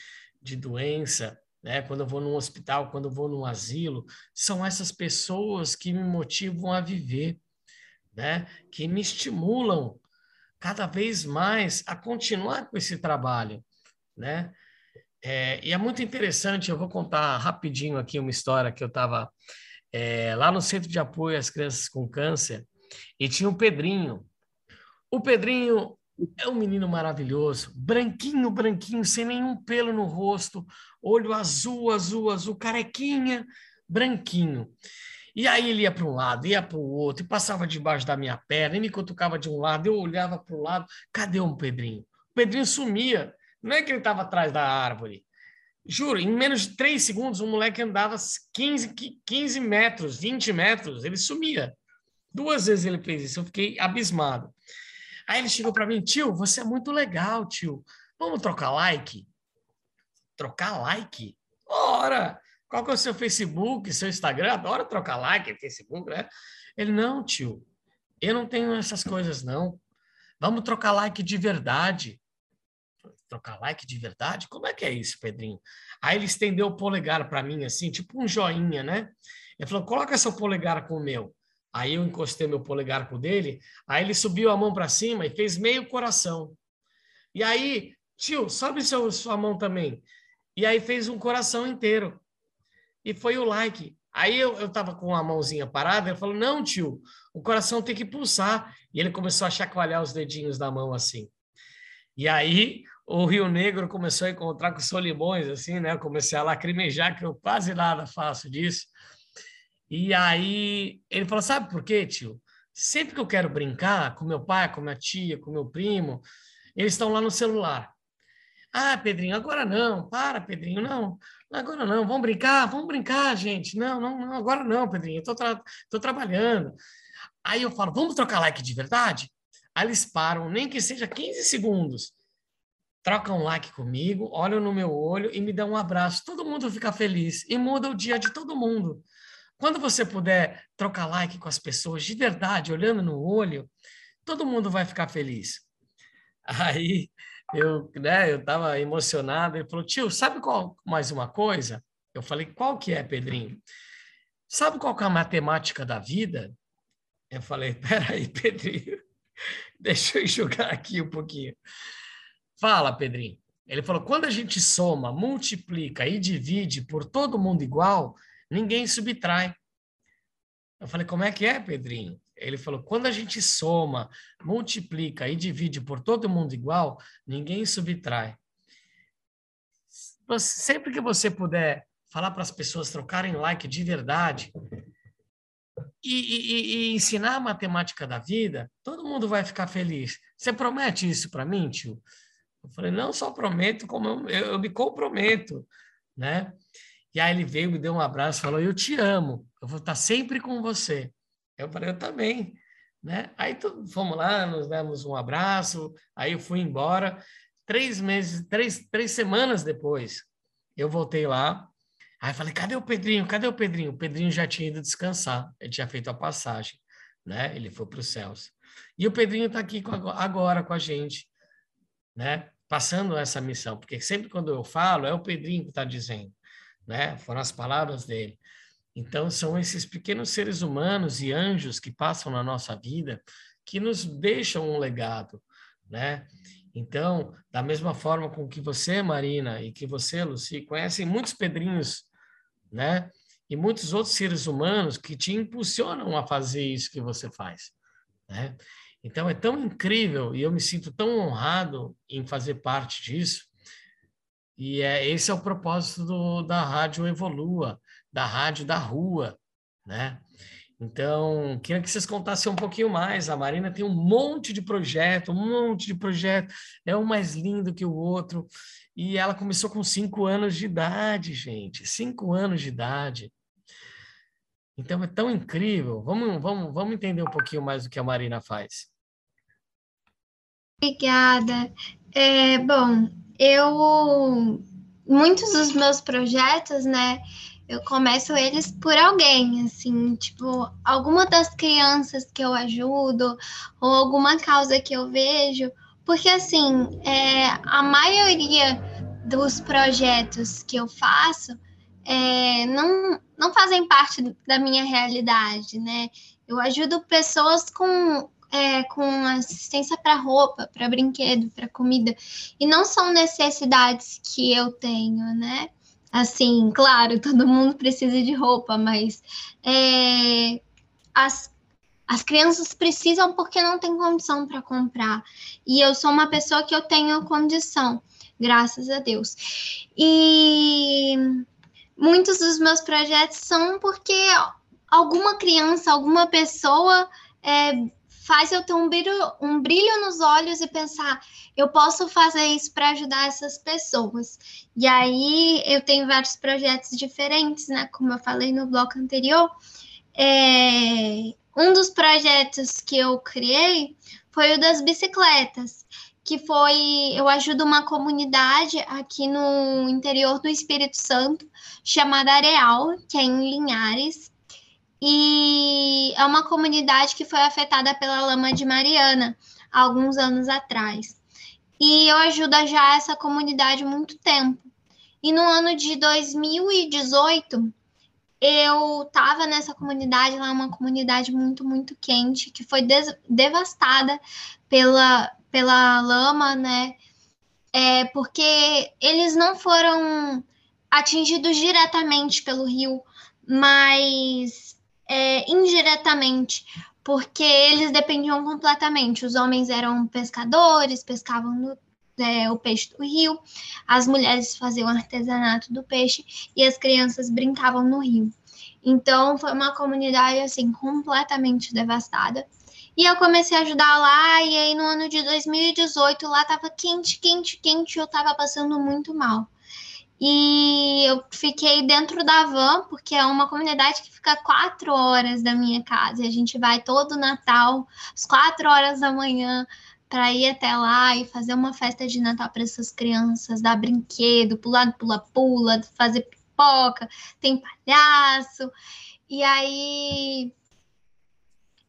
de doença, né? quando eu vou num hospital, quando eu vou num asilo, são essas pessoas que me motivam a viver, né? que me estimulam cada vez mais a continuar com esse trabalho. Né? É, e é muito interessante, eu vou contar rapidinho aqui uma história que eu estava é, lá no Centro de Apoio às Crianças com Câncer, e tinha o Pedrinho. O Pedrinho é um menino maravilhoso, branquinho, branquinho, sem nenhum pelo no rosto, olho azul, azul, azul, carequinha, branquinho. E aí ele ia para um lado, ia para o outro, e passava debaixo da minha perna, e me cutucava de um lado, eu olhava para o lado, cadê o Pedrinho? O Pedrinho sumia, não é que ele estava atrás da árvore. Juro, em menos de três segundos, o moleque andava 15, 15 metros, 20 metros, ele sumia. Duas vezes ele fez isso, eu fiquei abismado. Aí ele chegou para mim, tio, você é muito legal, tio. Vamos trocar like? Trocar like? Ora! Qual que é o seu Facebook, seu Instagram? Adoro trocar like, Facebook, né? Ele, não, tio, eu não tenho essas coisas, não. Vamos trocar like de verdade. Trocar like de verdade? Como é que é isso, Pedrinho? Aí ele estendeu o polegar para mim, assim, tipo um joinha, né? Ele falou: coloca seu polegar com o meu. Aí eu encostei meu polegar com o dele, aí ele subiu a mão para cima e fez meio coração. E aí, tio, sobe seu, sua mão também. E aí fez um coração inteiro. E foi o like. Aí eu, eu tava com a mãozinha parada, ele falou, não, tio, o coração tem que pulsar. E ele começou a chacoalhar os dedinhos da mão assim. E aí o Rio Negro começou a encontrar com solimões, assim, né? Eu comecei a lacrimejar, que eu quase nada faço disso. E aí ele falou: Sabe por quê, tio? Sempre que eu quero brincar com meu pai, com minha tia, com meu primo, eles estão lá no celular. Ah, Pedrinho, agora não. Para, Pedrinho, não. Agora não. Vamos brincar? Vamos brincar, gente. Não, não, não agora não, Pedrinho. Eu tô, tra tô trabalhando. Aí eu falo, vamos trocar like de verdade? Aí eles param, nem que seja 15 segundos. Trocam like comigo, olham no meu olho e me dão um abraço. Todo mundo fica feliz e muda o dia de todo mundo. Quando você puder trocar like com as pessoas de verdade, olhando no olho, todo mundo vai ficar feliz. Aí eu, né, eu estava emocionado. Ele falou, tio, sabe qual mais uma coisa? Eu falei, qual que é, Pedrinho? Sabe qual que é a matemática da vida? Eu falei, peraí, Pedrinho, deixa eu enxugar aqui um pouquinho. Fala, Pedrinho. Ele falou, quando a gente soma, multiplica e divide por todo mundo igual, ninguém subtrai. Eu falei, como é que é, Pedrinho? Ele falou: quando a gente soma, multiplica e divide por todo mundo igual, ninguém subtrai. Sempre que você puder falar para as pessoas trocarem like de verdade e, e, e, ensinar a matemática da vida, todo mundo vai ficar feliz. Você promete isso para mim, tio? Eu falei: não só prometo, como eu, eu, me comprometo, né? E aí ele veio, me deu um abraço, falou: eu te amo, eu vou estar sempre com você. Eu falei, eu também. Né? Aí tu, fomos lá, nos demos um abraço, aí eu fui embora. Três meses, três, três semanas depois, eu voltei lá. Aí falei, cadê o Pedrinho? Cadê o Pedrinho? O Pedrinho já tinha ido descansar, ele tinha feito a passagem, né? Ele foi para os céus. E o Pedrinho está aqui com, agora com a gente, né? Passando essa missão, porque sempre quando eu falo, é o Pedrinho que está dizendo, né? Foram as palavras dele. Então, são esses pequenos seres humanos e anjos que passam na nossa vida que nos deixam um legado, né? Então, da mesma forma com que você, Marina, e que você, Luci, conhecem muitos pedrinhos, né? E muitos outros seres humanos que te impulsionam a fazer isso que você faz, né? Então, é tão incrível e eu me sinto tão honrado em fazer parte disso. E é, esse é o propósito do, da Rádio Evolua, da rádio da rua, né? Então, queria que vocês contassem um pouquinho mais. A Marina tem um monte de projeto, um monte de projeto, é um mais lindo que o outro. E ela começou com cinco anos de idade, gente. Cinco anos de idade. Então, é tão incrível. Vamos, vamos, vamos entender um pouquinho mais do que a Marina faz. Obrigada. É, bom, eu. Muitos dos meus projetos, né? eu começo eles por alguém, assim, tipo, alguma das crianças que eu ajudo, ou alguma causa que eu vejo, porque, assim, é, a maioria dos projetos que eu faço é, não, não fazem parte da minha realidade, né? Eu ajudo pessoas com, é, com assistência para roupa, para brinquedo, para comida, e não são necessidades que eu tenho, né? Assim, claro, todo mundo precisa de roupa, mas é, as, as crianças precisam porque não tem condição para comprar. E eu sou uma pessoa que eu tenho condição, graças a Deus. E muitos dos meus projetos são porque alguma criança, alguma pessoa é, faz eu ter um brilho, um brilho nos olhos e pensar, eu posso fazer isso para ajudar essas pessoas. E aí eu tenho vários projetos diferentes, né? Como eu falei no bloco anterior. É, um dos projetos que eu criei foi o das bicicletas, que foi eu ajudo uma comunidade aqui no interior do Espírito Santo chamada Areal, que é em Linhares, e é uma comunidade que foi afetada pela lama de Mariana há alguns anos atrás. E eu ajudo já essa comunidade há muito tempo. E no ano de 2018, eu estava nessa comunidade, lá é uma comunidade muito, muito quente, que foi devastada pela, pela lama, né? É, porque eles não foram atingidos diretamente pelo rio, mas é, indiretamente, porque eles dependiam completamente. Os homens eram pescadores, pescavam no, é, o peixe do rio, as mulheres faziam artesanato do peixe e as crianças brincavam no rio. Então, foi uma comunidade, assim, completamente devastada. E eu comecei a ajudar lá, e aí no ano de 2018, lá tava quente, quente, quente, eu tava passando muito mal. E eu fiquei dentro da van, porque é uma comunidade que fica quatro horas da minha casa. E a gente vai todo Natal, às quatro horas da manhã, para ir até lá e fazer uma festa de Natal para essas crianças, dar brinquedo, pular, pula-pula, fazer pipoca, tem palhaço. E aí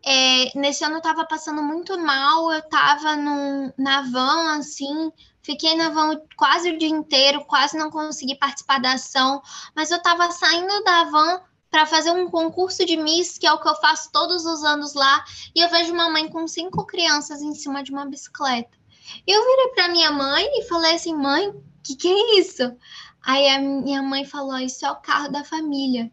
é, nesse ano eu tava passando muito mal, eu tava num, na van, assim, Fiquei na van quase o dia inteiro, quase não consegui participar da ação, mas eu estava saindo da van para fazer um concurso de Miss, que é o que eu faço todos os anos lá, e eu vejo uma mãe com cinco crianças em cima de uma bicicleta. Eu virei para minha mãe e falei assim: mãe, o que, que é isso? Aí a minha mãe falou: isso é o carro da família.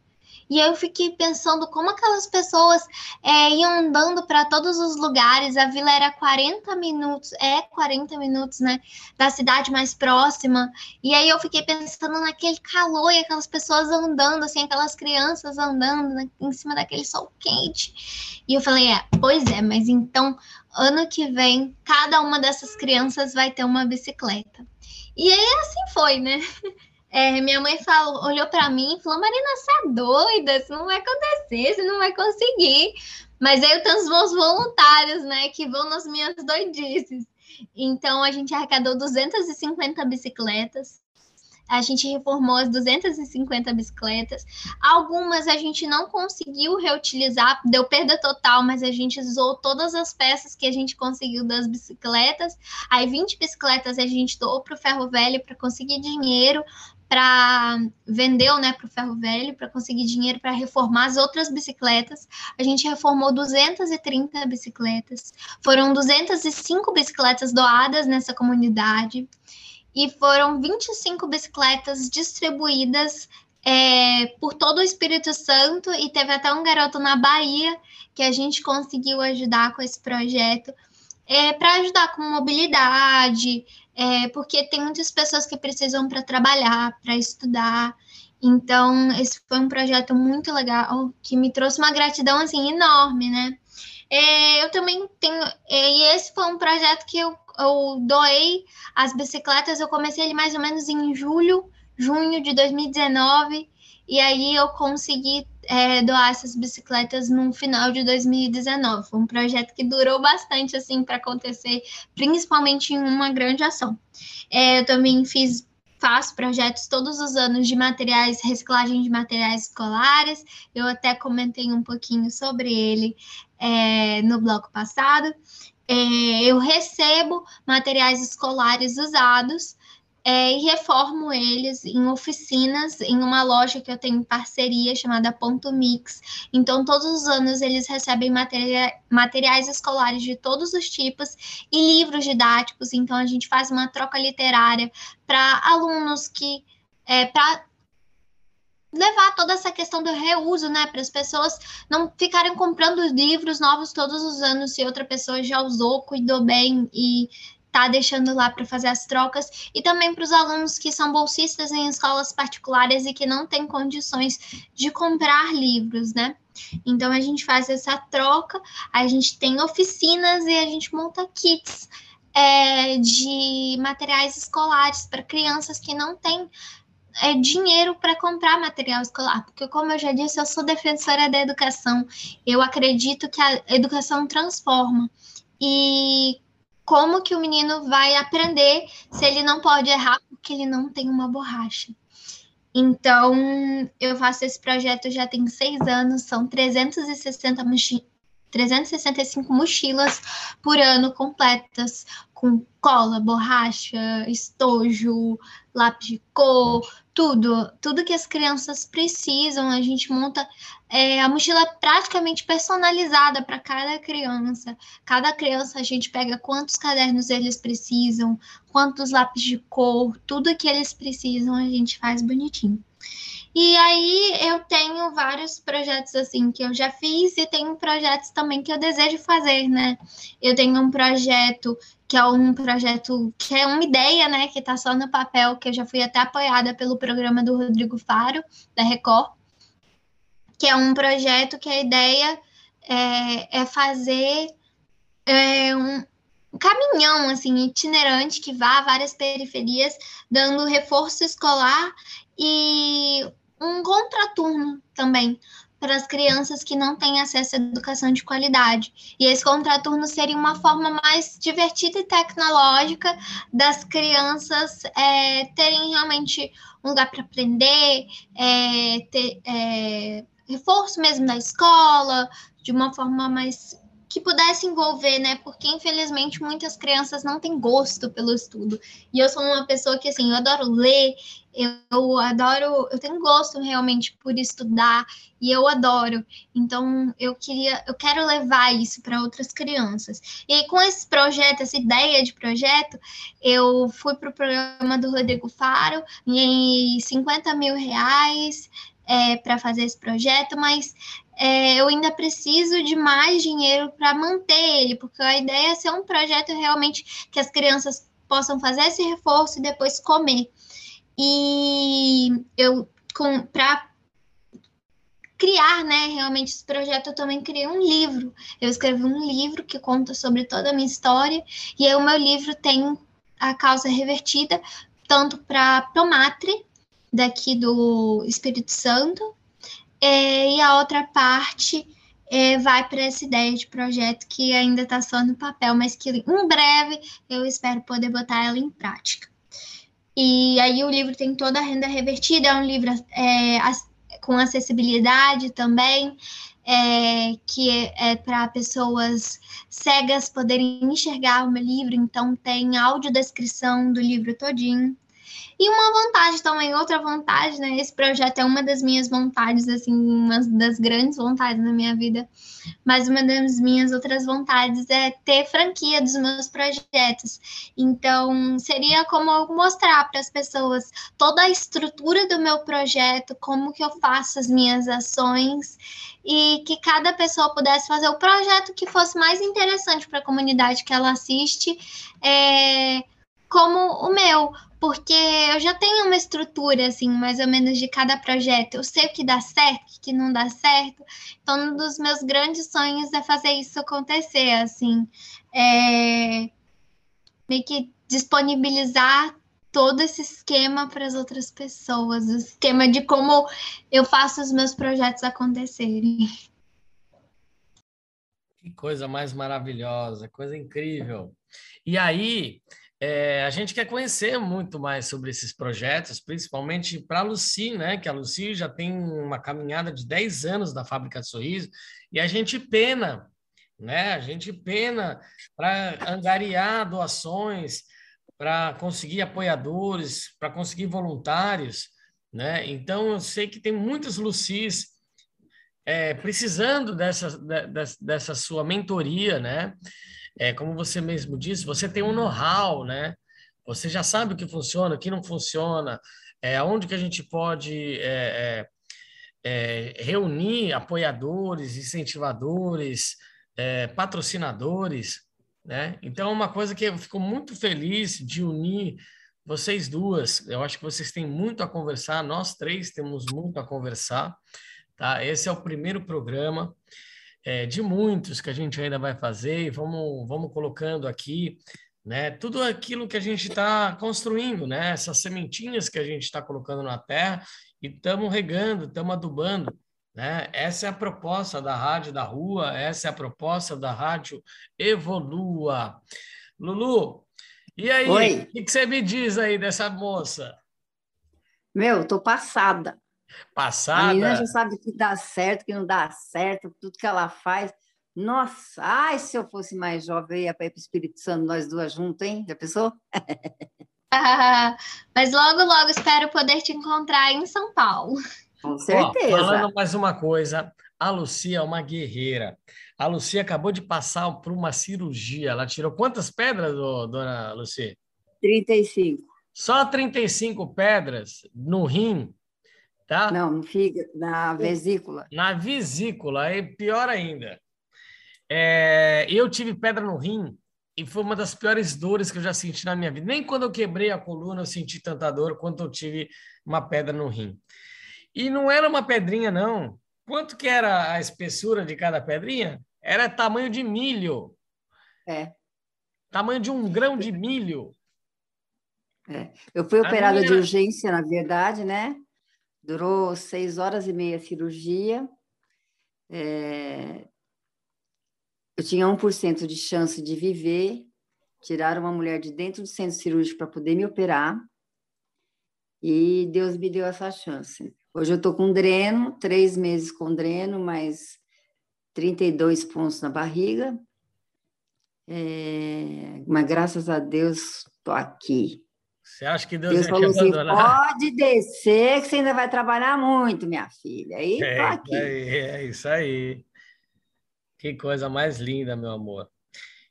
E eu fiquei pensando como aquelas pessoas é, iam andando para todos os lugares. A vila era 40 minutos, é 40 minutos, né? Da cidade mais próxima. E aí eu fiquei pensando naquele calor e aquelas pessoas andando, assim, aquelas crianças andando né, em cima daquele sol quente. E eu falei, é, pois é, mas então ano que vem cada uma dessas crianças vai ter uma bicicleta. E aí assim foi, né? É, minha mãe falou, olhou para mim e falou: Marina, você é doida, isso não vai acontecer, você não vai conseguir. Mas aí eu tenho os meus voluntários, né, que vão nas minhas doidices. Então a gente arrecadou 250 bicicletas. A gente reformou as 250 bicicletas. Algumas a gente não conseguiu reutilizar, deu perda total, mas a gente usou todas as peças que a gente conseguiu das bicicletas. Aí 20 bicicletas a gente doou para o ferro velho para conseguir dinheiro para vendeu, né, para o ferro velho para conseguir dinheiro para reformar as outras bicicletas. A gente reformou 230 bicicletas. Foram 205 bicicletas doadas nessa comunidade e foram 25 bicicletas distribuídas é, por todo o Espírito Santo e teve até um garoto na Bahia que a gente conseguiu ajudar com esse projeto é, para ajudar com mobilidade, é, porque tem muitas pessoas que precisam para trabalhar, para estudar. Então, esse foi um projeto muito legal que me trouxe uma gratidão assim enorme, né? É, eu também tenho, é, e esse foi um projeto que eu, eu doei as bicicletas. Eu comecei ele mais ou menos em julho, junho de 2019, e aí eu consegui é, doar essas bicicletas no final de 2019. Foi um projeto que durou bastante assim para acontecer, principalmente em uma grande ação. É, eu também fiz faço projetos todos os anos de materiais, reciclagem de materiais escolares. Eu até comentei um pouquinho sobre ele é, no bloco passado. É, eu recebo materiais escolares usados é, e reformo eles em oficinas, em uma loja que eu tenho parceria chamada Ponto Mix. Então, todos os anos eles recebem materia, materiais escolares de todos os tipos e livros didáticos. Então, a gente faz uma troca literária para alunos que. É, para levar toda essa questão do reuso, né, para as pessoas não ficarem comprando livros novos todos os anos se outra pessoa já usou, cuidou bem e tá deixando lá para fazer as trocas e também para os alunos que são bolsistas em escolas particulares e que não têm condições de comprar livros, né? Então a gente faz essa troca, a gente tem oficinas e a gente monta kits é, de materiais escolares para crianças que não têm é, dinheiro para comprar material escolar, porque como eu já disse, eu sou defensora da educação. Eu acredito que a educação transforma. E como que o menino vai aprender se ele não pode errar porque ele não tem uma borracha. Então, eu faço esse projeto já tem seis anos, são 360 mochi 365 mochilas por ano completas, com cola, borracha, estojo, lápis de cor, tudo, tudo que as crianças precisam. A gente monta é, a mochila praticamente personalizada para cada criança. Cada criança a gente pega quantos cadernos eles precisam, quantos lápis de cor, tudo que eles precisam a gente faz bonitinho. E aí eu tenho vários projetos assim que eu já fiz e tenho projetos também que eu desejo fazer, né? Eu tenho um projeto que é um projeto que é uma ideia, né, que está só no papel, que eu já fui até apoiada pelo programa do Rodrigo Faro, da Record, que é um projeto que a ideia é, é fazer é, um, caminhão assim itinerante que vá a várias periferias, dando reforço escolar e um contraturno também para as crianças que não têm acesso à educação de qualidade. E esse contraturno seria uma forma mais divertida e tecnológica das crianças é, terem realmente um lugar para aprender, é, ter é, reforço mesmo da escola, de uma forma mais que pudesse envolver, né? Porque infelizmente muitas crianças não têm gosto pelo estudo. E eu sou uma pessoa que assim, eu adoro ler, eu adoro, eu tenho gosto realmente por estudar e eu adoro. Então, eu queria, eu quero levar isso para outras crianças. E com esse projeto, essa ideia de projeto, eu fui para o programa do Rodrigo Faro, ganhei 50 mil reais é, para fazer esse projeto, mas é, eu ainda preciso de mais dinheiro para manter ele, porque a ideia é ser um projeto realmente que as crianças possam fazer esse reforço e depois comer. E eu, para criar, né, realmente esse projeto, eu também criei um livro. Eu escrevi um livro que conta sobre toda a minha história, e aí o meu livro tem a causa revertida, tanto para Promatre, daqui do Espírito Santo, e a outra parte é, vai para essa ideia de projeto que ainda está só no papel, mas que em breve eu espero poder botar ela em prática. E aí o livro tem toda a renda revertida, é um livro é, com acessibilidade também, é, que é, é para pessoas cegas poderem enxergar o meu livro, então tem audiodescrição do livro todinho. E uma vantagem também, outra vantagem, né? Esse projeto é uma das minhas vontades, assim, uma das grandes vontades na minha vida. Mas uma das minhas outras vontades é ter franquia dos meus projetos. Então, seria como eu mostrar para as pessoas toda a estrutura do meu projeto, como que eu faço as minhas ações e que cada pessoa pudesse fazer o projeto que fosse mais interessante para a comunidade que ela assiste, é, como o meu, porque eu já tenho uma estrutura, assim, mais ou menos de cada projeto. Eu sei o que dá certo, o que não dá certo. Então, um dos meus grandes sonhos é fazer isso acontecer, assim. É... Meio que disponibilizar todo esse esquema para as outras pessoas, o esquema de como eu faço os meus projetos acontecerem. Que coisa mais maravilhosa, coisa incrível. E aí, é, a gente quer conhecer muito mais sobre esses projetos, principalmente para a Luci, né? Que a Luci já tem uma caminhada de 10 anos da Fábrica Sorriso, e a gente pena, né? A gente pena para angariar doações, para conseguir apoiadores, para conseguir voluntários, né? Então, eu sei que tem muitos Lucis é, precisando dessa, dessa, dessa sua mentoria, né? É, como você mesmo disse, você tem um know-how, né? Você já sabe o que funciona, o que não funciona, é, onde que a gente pode é, é, é reunir apoiadores, incentivadores, é, patrocinadores, né? Então, é uma coisa que eu fico muito feliz de unir vocês duas. Eu acho que vocês têm muito a conversar, nós três temos muito a conversar, tá? Esse é o primeiro programa é, de muitos que a gente ainda vai fazer e vamos, vamos colocando aqui, né? Tudo aquilo que a gente está construindo, né? Essas sementinhas que a gente está colocando na terra e estamos regando, estamos adubando, né? Essa é a proposta da Rádio da Rua, essa é a proposta da Rádio Evolua. Lulu, e aí, o que, que você me diz aí dessa moça? Meu, tô passada. Passada. A menina já sabe que dá certo, que não dá certo, tudo que ela faz. Nossa, ai, se eu fosse mais jovem, eu ia para o Espírito Santo, nós duas juntas, hein? Já pensou? mas logo, logo espero poder te encontrar em São Paulo. Com certeza. Ó, falando mais uma coisa, a Lucia é uma guerreira. A Lucia acabou de passar por uma cirurgia. Ela tirou quantas pedras, dona Lucia? 35. Só 35 pedras no rim tá? Não, no fígado, na vesícula. Na vesícula, é pior ainda. É, eu tive pedra no rim e foi uma das piores dores que eu já senti na minha vida. Nem quando eu quebrei a coluna eu senti tanta dor quanto eu tive uma pedra no rim. E não era uma pedrinha, não. quanto que era a espessura de cada pedrinha? Era tamanho de milho. É. Tamanho de um grão de milho. É. Eu fui A operada minha de urgência, na verdade, né? Durou seis horas e meia a cirurgia. É, Eu tinha 1% de chance de viver. Tiraram uma mulher de dentro do centro cirúrgico para poder me operar. E Deus me deu essa chance. Hoje eu estou com dreno, três meses com dreno, mais 32 pontos na barriga. É, Mas graças a Deus estou aqui. Você acha que Deus, Deus ia te assim: abandonar? pode descer, que você ainda vai trabalhar muito, minha filha. Tô É aqui. isso aí, é isso aí. Que coisa mais linda, meu amor.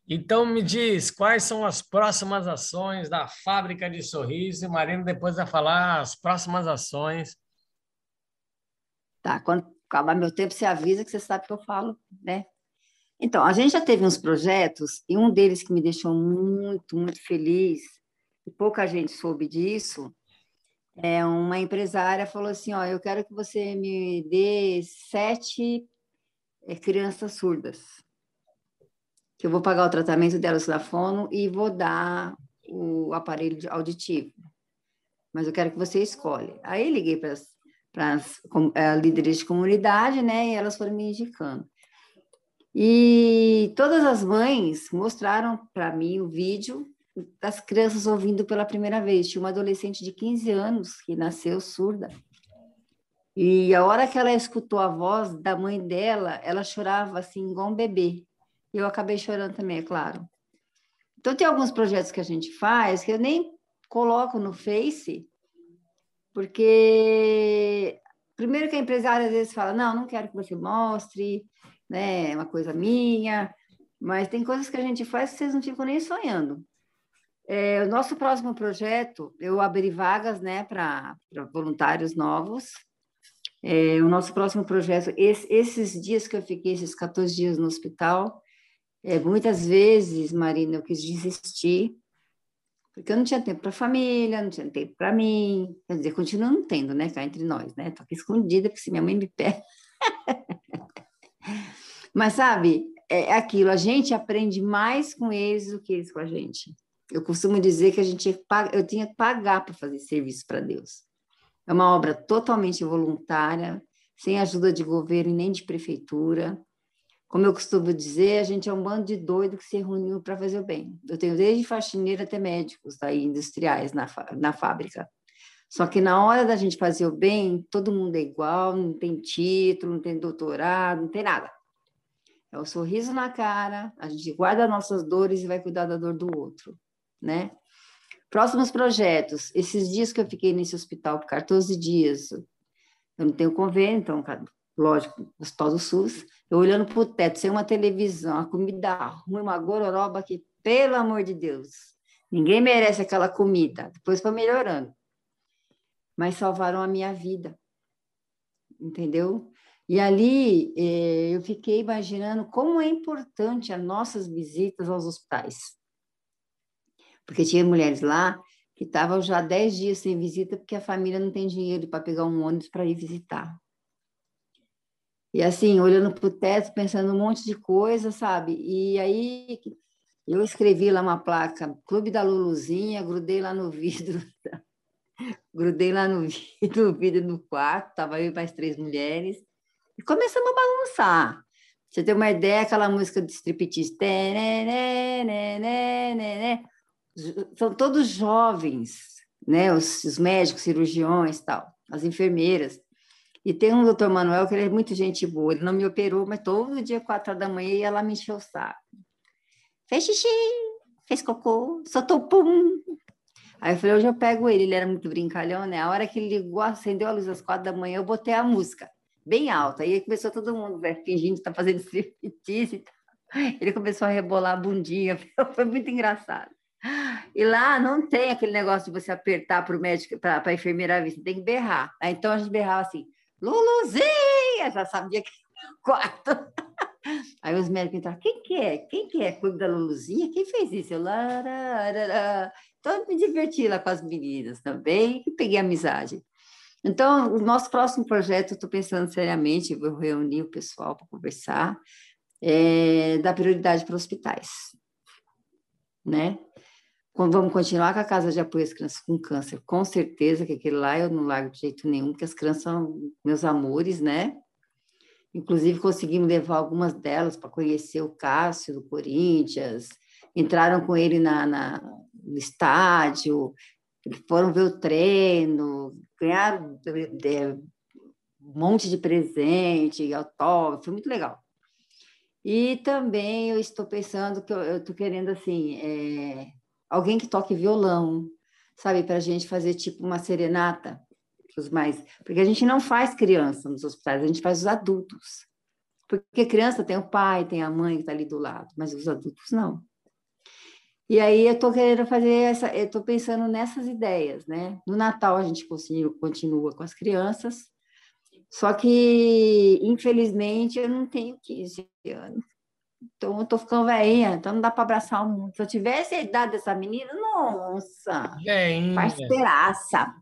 Então me diz, quais são as próximas ações da Fábrica de Sorriso? E Marina depois vai falar as próximas ações. Tá, quando acabar meu tempo, você avisa que você sabe que eu falo, né? Então, a gente já teve uns projetos, e um deles que me deixou muito, muito feliz, e pouca gente soube disso, é uma empresária falou assim, ó, eu quero que você me dê sete eh, crianças surdas, que eu vou pagar o tratamento delas da fono e vou dar o aparelho auditivo. Mas eu quero que você escolhe. Aí liguei para as eh, líderes de comunidade, né? E elas foram me indicando. E todas as mães mostraram para mim o vídeo das crianças ouvindo pela primeira vez. Tinha uma adolescente de 15 anos que nasceu surda. E a hora que ela escutou a voz da mãe dela, ela chorava assim, igual um bebê. E eu acabei chorando também, é claro. Então, tem alguns projetos que a gente faz que eu nem coloco no Face, porque primeiro que a empresária às vezes fala, não, não quero que você mostre, né, é uma coisa minha, mas tem coisas que a gente faz que vocês não ficam nem sonhando. É, o nosso próximo projeto, eu abri vagas, né, para voluntários novos. É, o nosso próximo projeto, esse- esses dias que eu fiquei, esses 14 dias no hospital, é, muitas vezes, Marina, eu quis desistir, porque eu não tinha tempo para a família, não tinha tempo para mim. Quer dizer, continuo não tendo, né? Cá entre nós, né? Tô aqui escondida, porque se minha mãe me pega. Mas, sabe, é aquilo, a gente aprende mais com eles do que eles com a gente. Eu costumo dizer que a gente eu tinha que pagar para fazer serviço para Deus. É uma obra totalmente voluntária, sem ajuda de governo e nem de prefeitura. Como eu costumo dizer, a gente é um bando de doido que se reuniu para fazer o bem. Eu tenho desde faxineira até médicos aí, industriais na, na fábrica. Só que na hora da gente fazer o bem, todo mundo é igual, não tem título, não tem doutorado, não tem nada. É o sorriso na cara, a gente guarda nossas dores e vai cuidar da dor do outro, né? Próximos projetos. Esses dias que eu fiquei nesse hospital por 14 dias, eu não tenho convênio, então, lógico, hospital do SUS, eu olhando para o teto, sem uma televisão, a comida ruim, uma gororoba que, pelo amor de Deus, ninguém merece aquela comida. Depois foi melhorando. Mas salvaram a minha vida, entendeu? E ali eh, eu fiquei imaginando como é importante as nossas visitas aos hospitais. Porque tinha mulheres lá que estavam já 10 dias sem visita porque a família não tem dinheiro para pegar um ônibus para ir visitar. E assim, olhando para o teto, pensando um monte de coisa, sabe? E aí eu escrevi lá uma placa, Clube da Luluzinha, grudei lá no vidro, grudei lá no vidro, no vidro do quarto, estava eu e mais três mulheres, e começamos a balançar. Você tem uma ideia, aquela música de striptease, né, né, são todos jovens, né? Os, os médicos, cirurgiões, tal, as enfermeiras. E tem um doutor Manuel que ele é muito gente boa, ele não me operou, mas todo dia, quatro da manhã, ia lá me encher o saco. Fez xixi, fez cocô, soltou pum. Aí eu falei, hoje eu pego ele, ele era muito brincalhão, né? A hora que ele ligou, acendeu a luz às quatro da manhã, eu botei a música bem alta. Aí começou todo mundo né, fingindo que está fazendo striptease e tal. Ele começou a rebolar a bundinha, foi muito engraçado. E lá não tem aquele negócio de você apertar para o médico, para a enfermeira vir, você tem que berrar. Aí, então a gente berrava assim, Luluzinha! Já sabia que quarto. Aí os médicos entraram, quem que é? Quem que é? Clube da Luluzinha? Quem fez isso? Eu, lararara. Então eu me diverti lá com as meninas também e peguei amizade. Então, o nosso próximo projeto, estou pensando seriamente, vou reunir o pessoal para conversar, é dar prioridade para hospitais, né? Vamos continuar com a casa de apoio às crianças com câncer, com certeza que aquele lá eu não largo de jeito nenhum, porque as crianças são meus amores, né? Inclusive, conseguimos levar algumas delas para conhecer o Cássio do Corinthians, entraram com ele na, na, no estádio, foram ver o treino, ganharam é, um monte de presente, autógrafo, foi muito legal. E também eu estou pensando que eu estou querendo assim é, alguém que toque violão, sabe, para a gente fazer tipo uma serenata os mais, porque a gente não faz criança nos hospitais, a gente faz os adultos. Porque criança tem o pai, tem a mãe que está ali do lado, mas os adultos não. E aí eu estou querendo fazer essa, eu estou pensando nessas ideias, né? No Natal a gente continua, continua com as crianças, só que infelizmente eu não tenho 15 anos. Então eu estou ficando velhinha, então não dá para abraçar o mundo. Se eu tivesse a idade dessa menina, nossa, Veinha. parceiraça.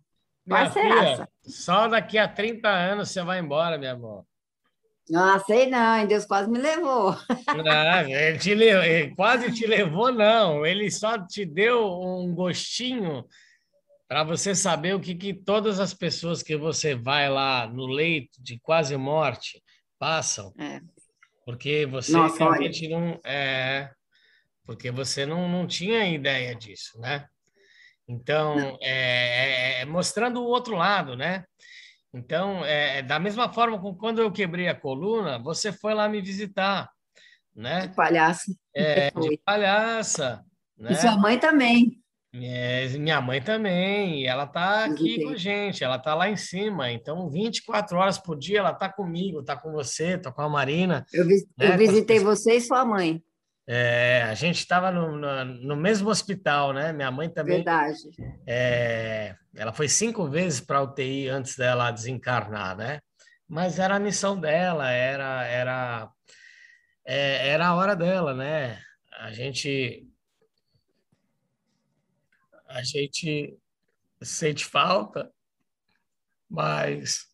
Parceiraça. filha, só daqui a 30 anos você vai embora, minha amor. Não, sei não, hein? Deus quase me levou. Não, ele, te le- ele quase te levou, não. Ele só te deu um gostinho para você saber o que, que todas as pessoas que você vai lá no leito de quase morte passam. É. Porque você Nossa, realmente não. É, porque você não, não tinha ideia disso, né? Então, é, é- é mostrando o outro lado, né? Então, é, da mesma forma como quando eu quebrei a coluna, você foi lá me visitar, né? Palhaço. É, Foi. de palhaça, né? E sua mãe também. É, minha mãe também, ela tá aqui com a gente, ela tá lá em cima, então 24 horas por dia ela tá comigo, tá com você, tá com a Marina. Eu, vi- É, eu visitei você e sua mãe. É, a gente estava no, no, no mesmo hospital, né? Minha mãe também, Verdade. é, ela foi cinco vezes para UTI antes dela desencarnar, né? Mas era a missão dela, era, era, é, era a hora dela, né? A gente, a gente sente falta, mas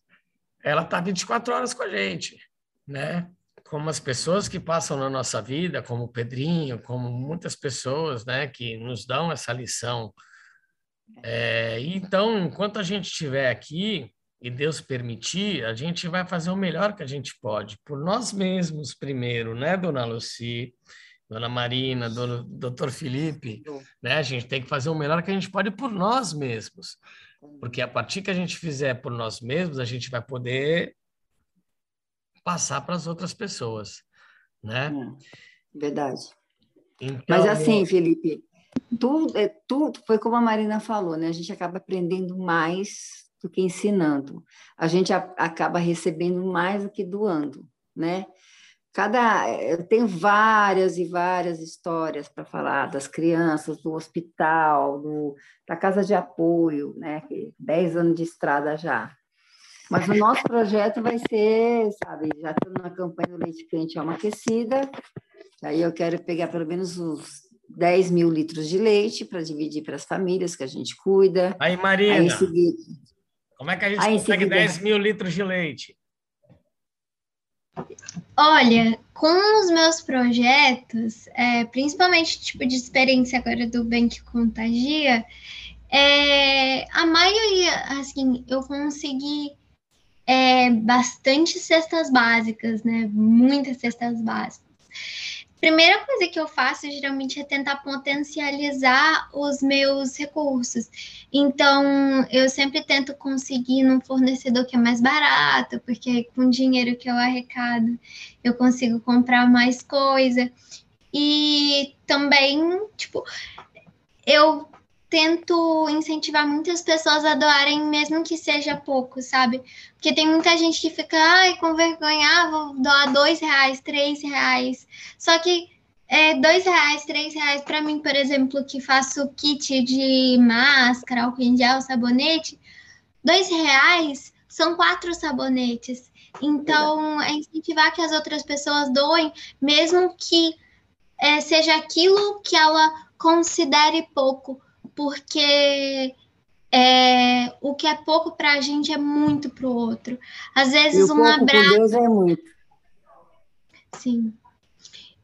ela tá 24 horas com a gente, né? Como as pessoas que passam na nossa vida, como o Pedrinho, como muitas pessoas, né, que nos dão essa lição. É, então, enquanto a gente estiver aqui e Deus permitir, a gente vai fazer o melhor que a gente pode, por nós mesmos primeiro, né, Dona Luci, Dona Marina, Dona, Doutor Felipe, né? A gente tem que fazer o melhor que a gente pode por nós mesmos. Porque a partir que a gente fizer por nós mesmos, a gente vai poder passar para as outras pessoas, né? É, verdade. Então, Mas assim, Felipe, tudo, é, tudo foi como a Marina falou, né? A gente acaba aprendendo mais do que ensinando. A gente a- acaba recebendo mais do que doando, né? Cada, eu tenho várias e várias histórias para falar das crianças, do hospital, do, da casa de apoio, né? 10 anos de estrada já. Mas o nosso projeto vai ser, sabe, já estamos na campanha do leite quente alma aquecida, aí eu quero pegar pelo menos uns 10 mil litros de leite para dividir para as famílias que a gente cuida. Aí, Marina, Aí, seguida, como é que a gente aí, consegue seguida- 10 mil litros de leite? Olha, com os meus projetos, é, principalmente tipo de experiência agora do que Contagia, é, a maioria, assim, eu consegui é, bastante cestas básicas, né? Muitas cestas básicas. Primeira coisa que eu faço geralmente é tentar potencializar os meus recursos. Então, eu sempre tento conseguir num fornecedor que é mais barato, porque com o dinheiro que eu arrecado, eu consigo comprar mais coisa. E também, tipo, eu tento incentivar muitas pessoas a doarem, mesmo que seja pouco, sabe? Porque tem muita gente que fica, ai, com vergonha, ah, vou doar dois reais, três reais. Só que é, dois reais, três reais, para mim, por exemplo, que faço kit de máscara, álcool em gel, sabonete, dois reais são quatro sabonetes. Então, é incentivar que as outras pessoas doem, mesmo que é, seja aquilo que ela considere pouco, porque é, o que é pouco para a gente é muito para o outro. Às E vezes o um pouco abraço. Deus é muito. Sim.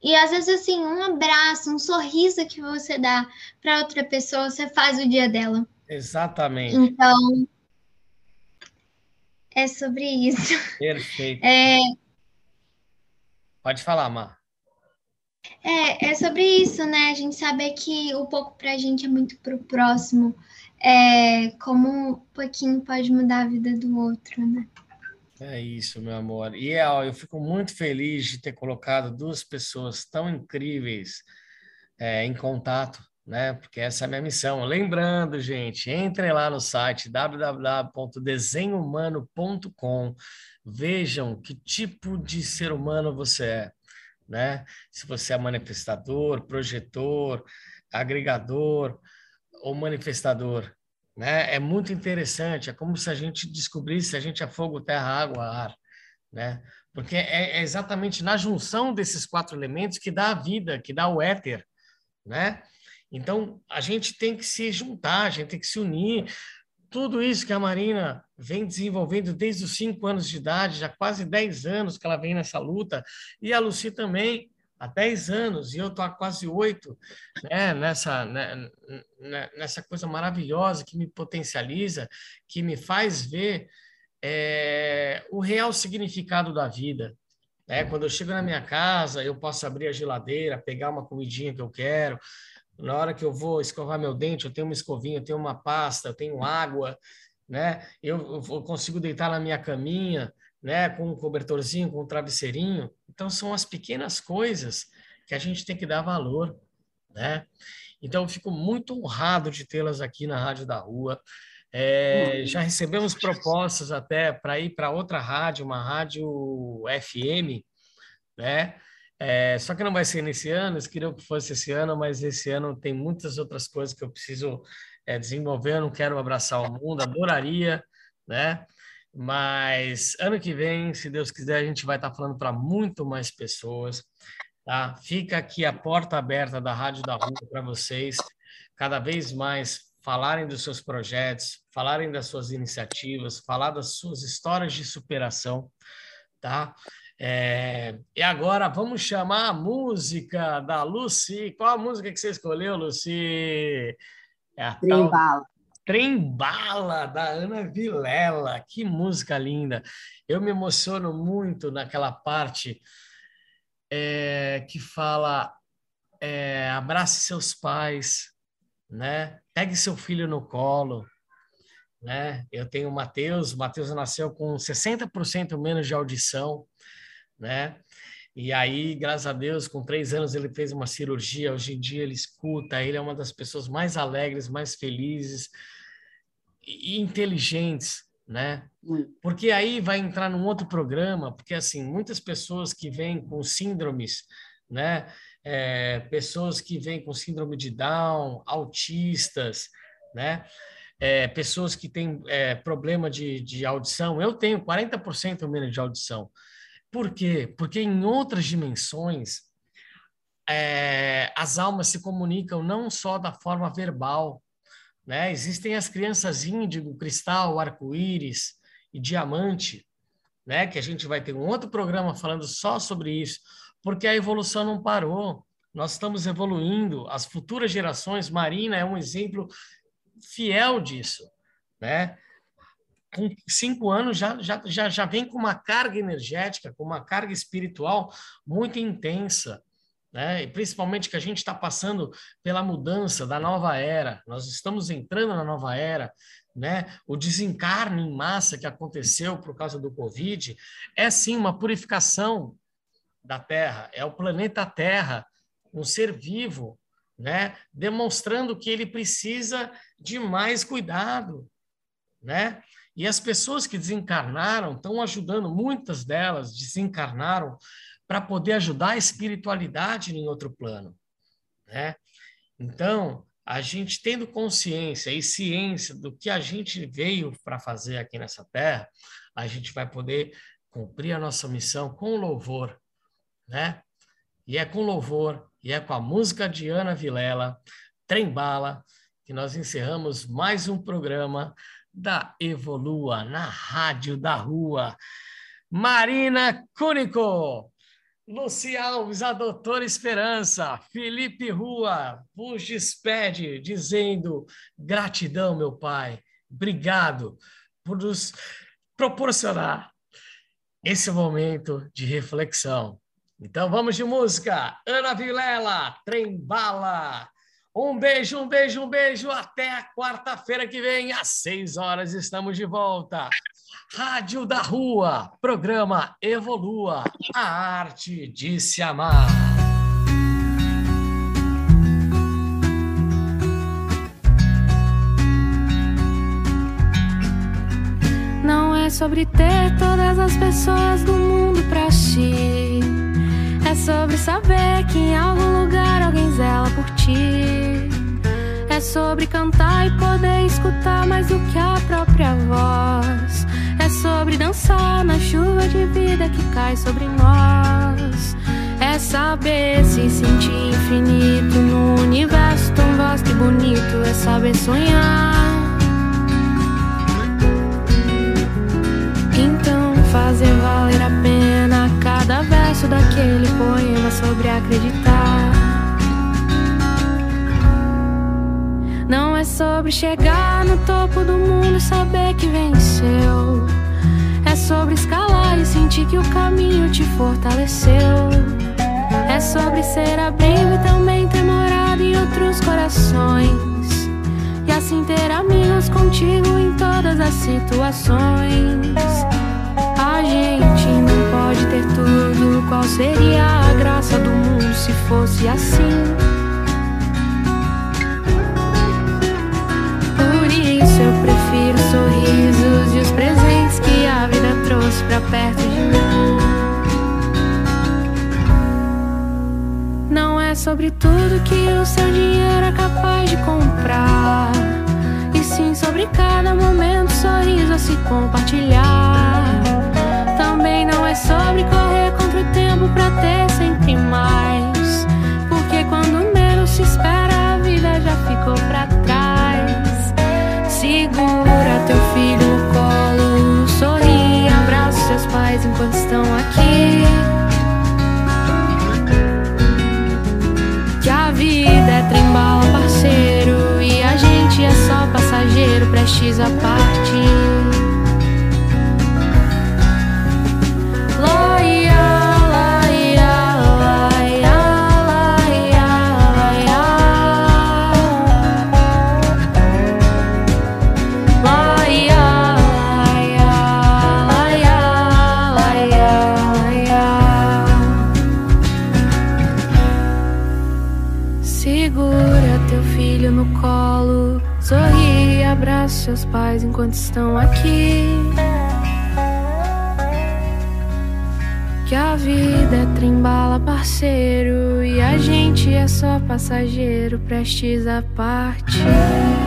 E às vezes, assim, um abraço, um sorriso que você dá para outra pessoa, você faz o dia dela. Exatamente. Então, é sobre isso. Perfeito. É, Pode falar, Mar. É, é sobre isso, né? A gente saber que o pouco pra gente é muito pro próximo. É, como um pouquinho pode mudar a vida do outro, né? É isso, meu amor. E ó, eu fico muito feliz de ter colocado duas pessoas tão incríveis é, em contato, né? Porque essa é a minha missão. Lembrando, gente, entrem lá no site www.desenhumano.com, vejam que tipo de ser humano você é, né? Se você é manifestador, projetor, agregador ou manifestador, né? É muito interessante, é como se a gente descobrisse se a gente é fogo, terra, água, ar, né? Porque é, é exatamente na junção desses quatro elementos que dá a vida, que dá o éter, né? Então, a gente tem que se juntar, a gente tem que se unir. Tudo isso que a Marina vem desenvolvendo desde os cinco anos de idade, já quase 10 anos que ela vem nessa luta, e a Lucy também, há 10 anos, e eu estou há quase oito, né, nessa, né, né, nessa coisa maravilhosa que me potencializa, que me faz ver é, o real significado da vida. Né? Quando eu chego na minha casa, eu posso abrir a geladeira, pegar uma comidinha que eu quero. Na hora que eu vou escovar meu dente, eu tenho uma escovinha, eu tenho uma pasta, eu tenho água, né? Eu, eu consigo deitar na minha caminha, né? Com um cobertorzinho, com um travesseirinho. Então são as pequenas coisas que a gente tem que dar valor, né? Então eu fico muito honrado de tê-las aqui na Rádio da Rua. É, já recebemos propostas até para ir para outra rádio, uma rádio FM, né? É, só que não vai ser nesse ano, eles queriam que fosse esse ano, mas esse ano tem muitas outras coisas que eu preciso é, desenvolver. Eu não quero abraçar o mundo, adoraria, né? Mas ano que vem, se Deus quiser, a gente vai estar falando para muito mais pessoas. Tá? Fica aqui a porta aberta da Rádio da Rua para vocês, cada vez mais falarem dos seus projetos, falarem das suas iniciativas, falar das suas histórias de superação, tá? É, e agora vamos chamar a música da Lucy. Qual a música que você escolheu, Lucy? É a tal Trembala. Trembala, da Ana Vilela. Que música linda. Eu me emociono muito naquela parte é, que fala é, abrace seus pais, né? Pegue seu filho no colo, né? Eu tenho o Matheus, o Matheus nasceu com 60% menos de audição, né? E aí, graças a Deus, com três anos ele fez uma cirurgia. Hoje em dia ele escuta, ele é uma das pessoas mais alegres, mais felizes e inteligentes, né? Porque aí vai entrar num outro programa, porque assim muitas pessoas que vêm com síndromes, né? É, pessoas que vêm com síndrome de Down, autistas, né? É, pessoas que têm é, problema de, de audição. Eu tenho 40% menos de audição. Por quê? Porque em outras dimensões, é, as almas se comunicam não só da forma verbal, né? Existem as crianças índigo, cristal, arco-íris e diamante, né? Que a gente vai ter um outro programa falando só sobre isso, porque a evolução não parou. Nós estamos evoluindo. As futuras gerações, Marina é um exemplo fiel disso, né? Com cinco anos já, já, já, já vem com uma carga energética, com uma carga espiritual muito intensa, né? E principalmente que a gente está passando pela mudança da nova era. Nós estamos entrando na nova era, né? O desencarne em massa que aconteceu por causa do Covid é sim uma purificação da Terra. É o planeta Terra, um ser vivo, né? Demonstrando que ele precisa de mais cuidado, né? E as pessoas que desencarnaram estão ajudando, muitas delas desencarnaram para poder ajudar a espiritualidade em outro plano, né? Então, a gente tendo consciência e ciência do que a gente veio para fazer aqui nessa terra, a gente vai poder cumprir a nossa missão com louvor, né? E é com louvor, e é com a música de Ana Vilela, Trembala, que nós encerramos mais um programa da Evolua na Rádio da Rua. Marina Cúnico, Luci Alves, a doutora Esperança, Felipe Rua, vos despede dizendo gratidão, meu pai, obrigado por nos proporcionar esse momento de reflexão. Então vamos de música. Ana Vilela, Trem Bala. Um beijo, um beijo, um beijo. Até a quarta-feira que vem, às seis horas, estamos de volta. Rádio da Rua, programa Evolua, a arte de se amar. Não é sobre ter todas as pessoas do mundo pra ti. É sobre saber que em algum lugar alguém zela por ti. É sobre cantar e poder escutar mais do que a própria voz. É sobre dançar na chuva de vida que cai sobre nós. É saber se sentir infinito no universo tão vasto e bonito. É saber sonhar. Então fazer valer daquele poema sobre acreditar. Não é sobre chegar no topo do mundo e saber que venceu. É sobre escalar e sentir que o caminho te fortaleceu. É sobre ser abrigo e também ter morado em outros corações. E assim ter amigos contigo em todas as situações. A gente não pode ter tudo. Qual seria a graça do mundo se fosse assim? Por isso eu prefiro os sorrisos e os presentes que a vida trouxe pra perto de mim. Não é sobre tudo que o seu dinheiro é capaz de comprar. E sim sobre cada momento, sorriso a se compartilhar. Também não é sobre correr contra o tempo pra ter sempre mais. Porque quando menos se espera, a vida já ficou pra trás. Segura teu filho no colo, sorri, abraça seus pais enquanto estão aqui. Que a vida é trembala, parceiro, e a gente é só passageiro, prestes a partir. Enquanto estão aqui. Que a vida é trembala, parceiro, e a gente é só passageiro, prestes a partir.